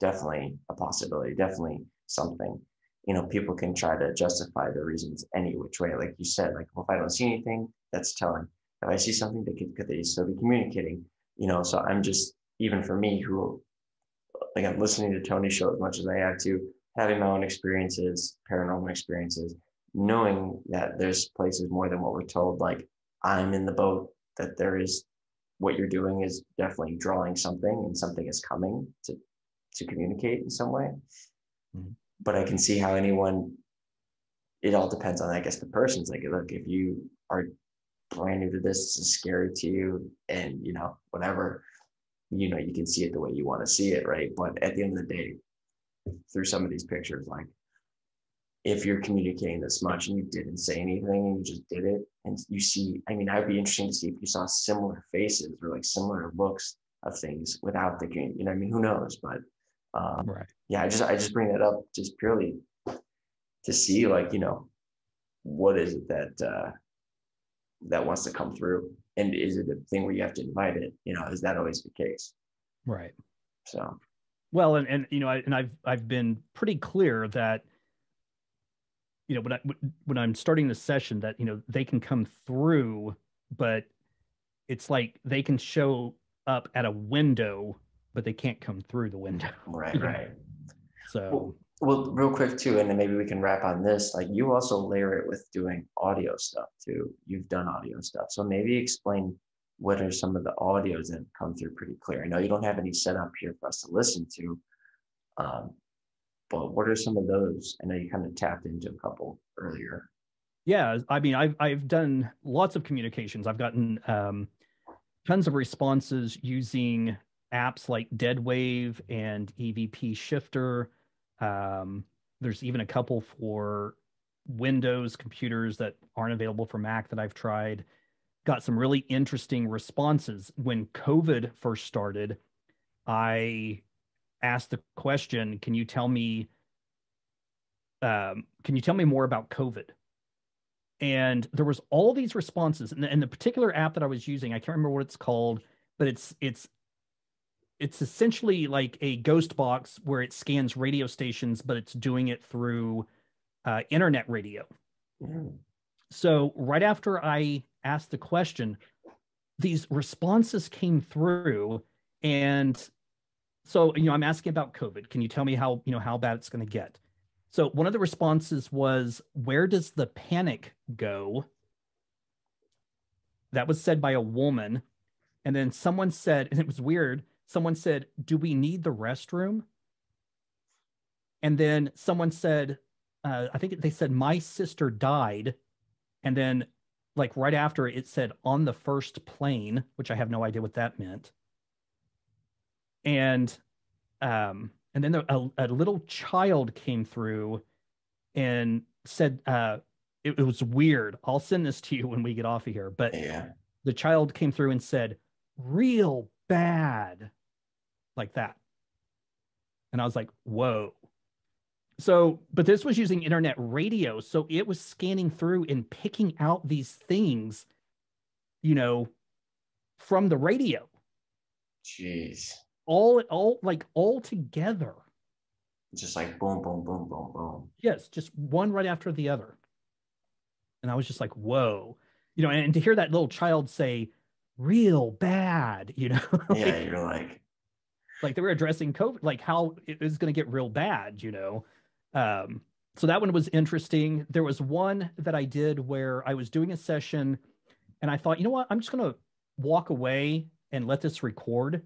definitely a possibility definitely something you know people can try to justify their reasons any which way like you said like well if i don't see anything that's telling if I see something, they could, could they still be communicating? You know, so I'm just even for me who like I'm listening to Tony's show as much as I have to, having my own experiences, paranormal experiences, knowing that there's places more than what we're told, like I'm in the boat, that there is what you're doing is definitely drawing something and something is coming to to communicate in some way. Mm-hmm. But I can see how anyone it all depends on I guess the person's like look if you are brand new to this, this is scary to you, and you know, whatever, you know, you can see it the way you want to see it, right? But at the end of the day, through some of these pictures, like if you're communicating this much and you didn't say anything and you just did it, and you see, I mean, I'd be interesting to see if you saw similar faces or like similar looks of things without the community. You know, I mean, who knows? But um, right. yeah, I just I just bring that up just purely to see like you know what is it that uh, that wants to come through? And is it a thing where you have to invite it? You know is that always the case? Right. So. Well and and you know I, and i've i've been pretty clear that you know when i when i'm starting the session that you know they can come through but it's like they can show up at a window but they can't come through the window. Right right. So well, well real quick too and then maybe we can wrap on this like you also layer it with doing audio stuff too. You've done audio stuff. So maybe explain what are some of the audios that come through pretty clear. I know you don't have any set up here for us to listen to um, but what are some of those? I know you kind of tapped into a couple earlier. Yeah i mean i've i've done lots of communications. I've gotten um, tons of responses using apps like deadwave and evp shifter um, there's even a couple for Windows computers that aren't available for Mac that I've tried. Got some really interesting responses. When COVID first started, I asked the question, "Can you tell me? Um, can you tell me more about COVID?" and there was all these responses and the, and the particular app that i was using i can't remember what it's called but it's it's it's essentially like a ghost box where it scans radio stations but it's doing it through uh, internet radio so right after i asked the question these responses came through and so you know i'm asking about covid can you tell me how you know how bad it's going to get so one of the responses was, Where does the panic go? That was said by a woman. And then someone said, and it was weird, someone said, Do we need the restroom? And then someone said, uh, I think they said, My sister died. And then, like right after it said, On the first plane, which I have no idea what that meant. And um, and then a, a little child came through and said uh, it, it, was weird i'll send this to you when we get off of here but yeah. the child came through and said real bad like that. And i was like whoa. So but this was using internet radio. So it was scanning through and picking out these things you know from the radio. Jeez. All all like all together. Just like boom boom boom boom boom. Yes just one right after the other. And i was just like whoa. You know and, and to hear that little child say real bad you know like, yeah you're like like they were addressing covid like how it was going to get real bad you know um so that one was interesting there was one that i did where i was doing a session and i thought you know what i'm just going to walk away and let this record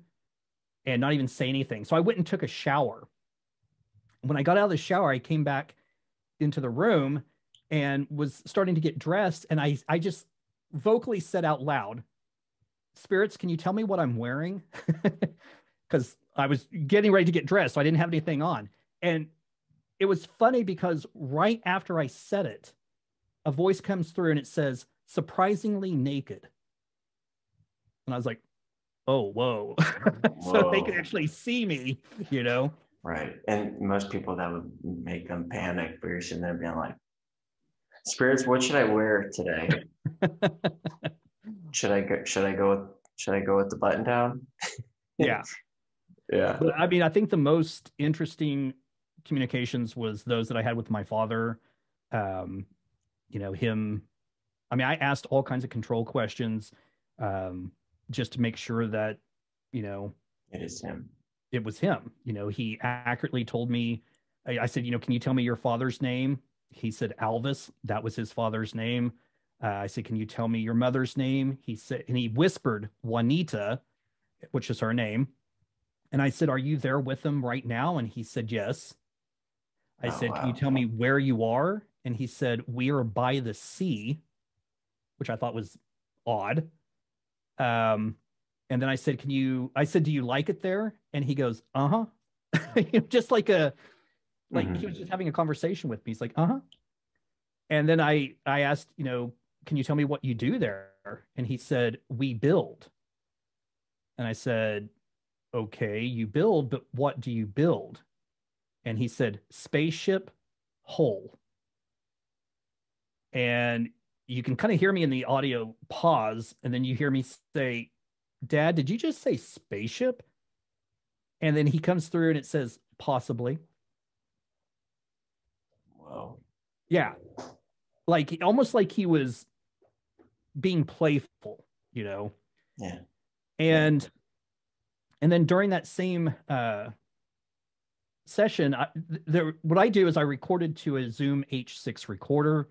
and not even say anything. So I went and took a shower. When I got out of the shower, I came back into the room and was starting to get dressed. And I, I just vocally said out loud, Spirits, can you tell me what I'm wearing? Because I was getting ready to get dressed. So I didn't have anything on. And it was funny because right after I said it, a voice comes through and it says, surprisingly naked. And I was like, oh whoa, whoa. so they can actually see me you know right and most people that would make them panic but you're sitting there being like spirits what should i wear today should i go should i go with should i go with the button down yeah yeah. But i mean i think the most interesting communications was those that i had with my father. Um you know him i mean i asked all kinds of control questions um just to make sure that you know it is him. it was him. You know he accurately told me I, I, said you know can you tell me your father's name? He said alvis. That was his father's name. Uh, i said can you tell me your mother's name? He said and he whispered juanita which is her name and i said are you there with them right now and he said yes i oh, said wow. can you tell me where you are and he said we are by the sea which i thought was odd um, and then I said, "Can you?" I said, "Do you like it there?" And he goes, "Uh huh." just like a, like mm-hmm. he was just having a conversation with me. He's like, "Uh huh." And then I I asked, you know, "Can you tell me what you do there?" And he said, "We build." And I said, "Okay, you build, but what do you build?" And he said, "Spaceship hull." And you can kind of hear me in the audio pause, and then you hear me say, Dad, did you just say spaceship? And then he comes through and it says, possibly. Wow. Yeah. Like almost like he was being playful, you know? Yeah. And and then during that same uh session, I, there what I do is I recorded to a Zoom H6 recorder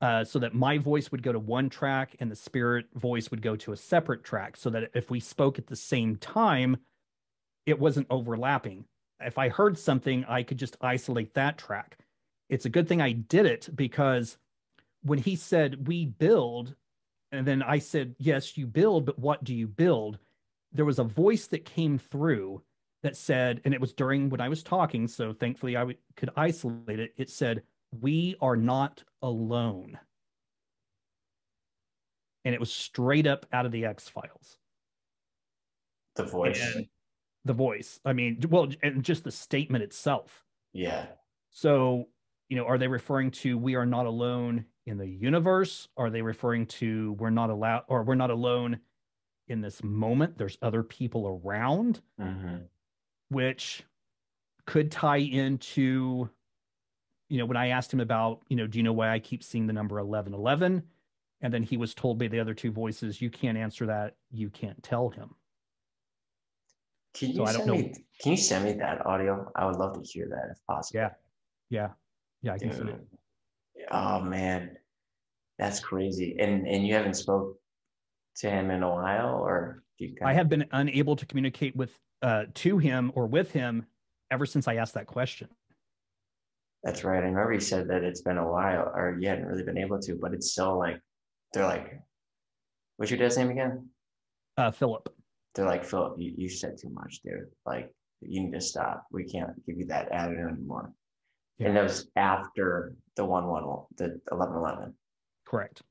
uh, so that my voice would go to one track and the spirit voice would go to a separate track so that if we spoke at the same time, it wasn't overlapping. If I heard something, I could just isolate that track. It's a good thing I did it because when he said, We build, and then I said, Yes, you build, but what do you build? There was a voice that came through that said, and it was during when I was talking. So thankfully I w- could isolate it. It said, we are not alone. And it was straight up out of the X Files. The voice. And the voice. I mean, well, and just the statement itself. Yeah. So you know, are they referring to we are not alone in the universe? Are they referring to we're not allowed or we're not alone in this moment? There's other people around, Mm-hmm. which could tie into, you know, when I asked him about, you know, do you know why I keep seeing the number 1111? And then he was told by the other two voices, you can't answer that. You can't tell him. Can you So send me? Can you send me that audio? I would love to hear that if possible. Yeah. Yeah. Yeah. I can see it. Oh man, that's crazy. And and you haven't spoke to him in a while, or do you? I have been unable to communicate with uh to him or with him ever since I asked that question. That's right. I remember you said that it's been a while, or you hadn't really been able to, but it's still like they're like, what's your dad's name again? Uh Philip. They're like, Philip, you, you said too much, dude. Like, you need to stop. We can't give you that added anymore. And that was after the one one the eleven eleven. Correct.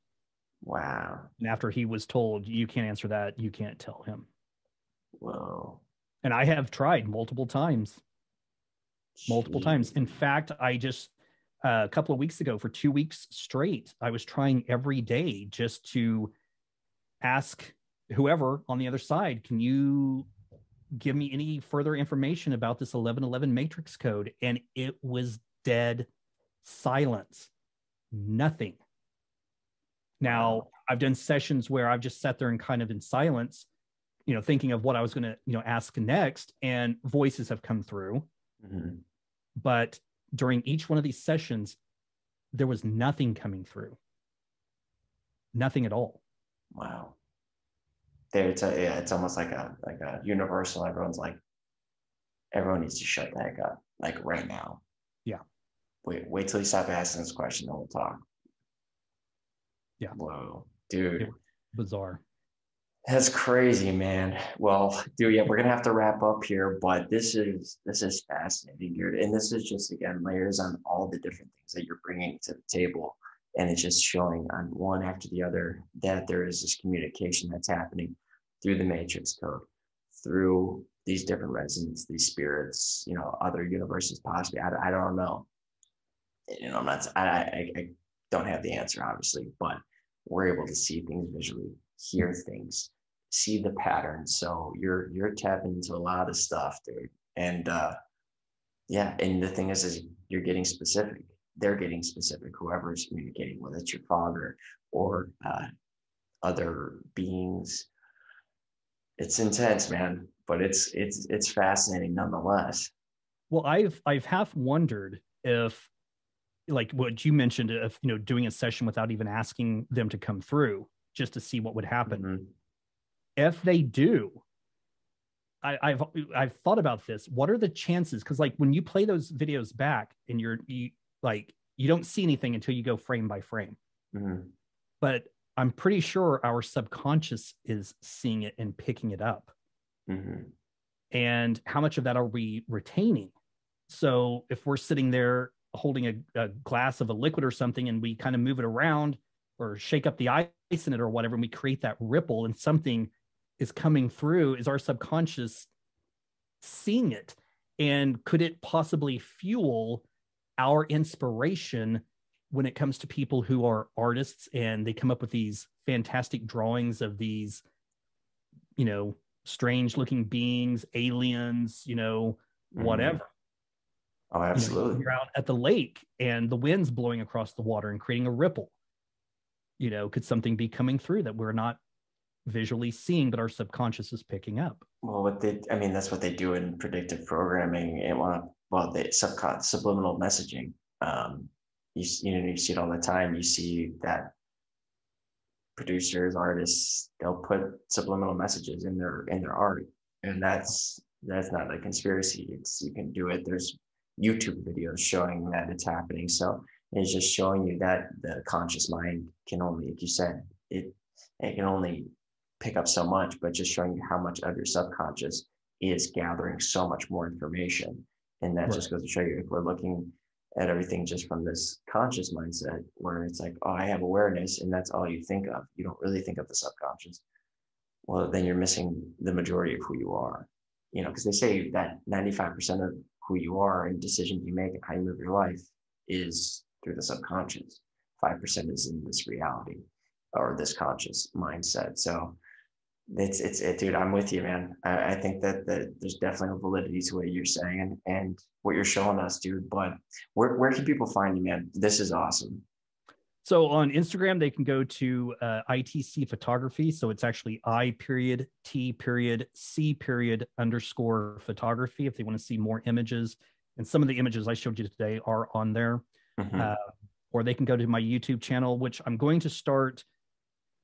Wow. And after he was told you can't answer that, you can't tell him. Whoa. And I have tried multiple times, multiple times. In fact, I just uh, a couple of weeks ago, for two weeks straight, I was trying every day just to ask whoever on the other side, can you give me any further information about this 1111 matrix code? And it was dead silence, nothing. Now, I've done sessions where I've just sat there and kind of in silence, you know, thinking of what I was going to, you know, ask next, and voices have come through. Mhm. But during each one of these sessions, there was nothing coming through. Nothing at all. Wow. There, it's a, yeah, it's almost like a like a universal. Everyone's like, everyone needs to shut the heck up, like right now. Yeah. Wait, wait till you stop asking this question, then we'll talk. Yeah. Whoa, dude. Bizarre. That's crazy, man. Well, dude, yeah, we're gonna have to wrap up here, but this is this is fascinating, dude. And this is just again layers on all the different things that you're bringing to the table, and it's just showing on one after the other that there is this communication that's happening through the matrix code, through these different resonances, these spirits, you know, other universes possibly. I, I don't know. You know, I'm not. I, I I don't have the answer, obviously, but we're able to see things visually, hear things, see the patterns. So you're you're tapping into a lot of stuff, dude. And uh yeah, and the thing is is you're getting specific. They're getting specific, whoever is communicating, whether it's your father or uh other beings. It's intense, man, but it's it's it's fascinating nonetheless. Well, I've I've half wondered if like what you mentioned of you know doing a session without even asking them to come through just to see what would happen. Mhm. If they do, I, I've I've thought about this. What are the chances? Because like when you play those videos back and you're you like you don't see anything until you go frame by frame. Mhm. But I'm pretty sure our subconscious is seeing it and picking it up. Mhm. and how much of that are we retaining so if we're sitting there holding a, a glass of a liquid or something and we kind of move it around or shake up the ice in it or whatever and we create that ripple and something is coming through is our subconscious seeing it and could it possibly fuel our inspiration when it comes to people who are artists and they come up with these fantastic drawings of these you know strange looking beings aliens you know Mhm. whatever Oh, You know, absolutely. you're out at the lake and the wind's blowing across the water and creating a ripple you know could something be coming through that we're not visually seeing but our subconscious is picking up Well, what they, I mean, that's what they do in predictive programming and well, well, the subcon subliminal messaging. Um, you, you know, you see it all the time. You see that producers, artists, they'll put subliminal messages in their in their art, and that's that's not a conspiracy. It's you can do it. There's YouTube videos showing that it's happening. So it's just showing you that the conscious mind can only, like you said, it it can only pick up so much, but just showing you how much of your subconscious is gathering so much more information. And that Right. just goes to show you if we're looking at everything just from this conscious mindset where it's like, oh, I have awareness, and that's all you think of. You don't really think of the subconscious. Well, then you're missing the majority of who you are. You know, because they say that 95% of who you are and decisions you make and how you live your life is through the subconscious. 5% is in this reality or this conscious mindset. So it's, it's, it, dude, I'm with you, man. I, I think that, that there's definitely a validity to what you're saying and, and what you're showing us, dude. But where, where can people find you, man? This is awesome. So on Instagram, they can go to uh, ITC photography. So it's actually I period T period C period underscore photography if they want to see more images. And some of the images I showed you today are on there. Mm-hmm. Uh, or they can go to my YouTube channel, which I'm going to start.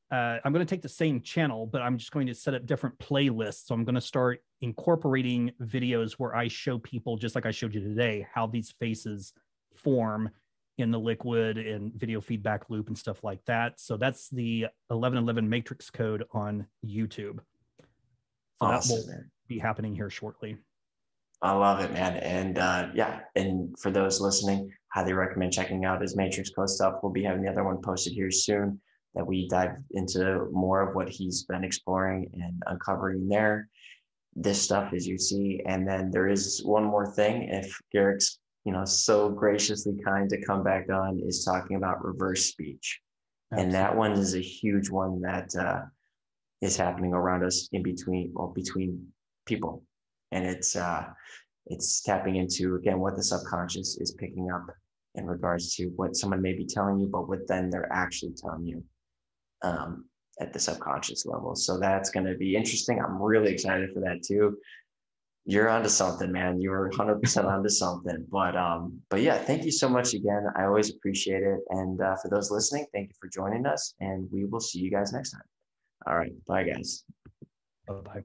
Uh, I'm going to take the same channel, but I'm just going to set up different playlists. So I'm going to start incorporating videos where I show people, just like I showed you today, how these faces form in the liquid and video feedback loop and stuff like that. So that's the 1111 matrix code on YouTube. So awesome, that will be happening here shortly. I love it, man. And uh, yeah, and for those listening, highly recommend checking out his matrix code stuff. We'll be having the other one posted here soon that we dive into more of what he's been exploring and uncovering there. This stuff, as you see. And then there is one more thing. If Garrick's you know, so graciously kind to come back on is talking about reverse speech. Absolutely. And that one is a huge one that uh, is happening around us in between, well, between people. And it's, uh, it's tapping into, again, what the subconscious is picking up in regards to what someone may be telling you, but what then they're actually telling you um, at the subconscious level. So that's going to be interesting. I'm really excited for that too you're onto something, man. You're 100% onto something. But um, but yeah, thank you so much again. I always appreciate it. And uh, for those listening, thank you for joining us. And we will see you guys next time. All right, bye, guys. Bye bye.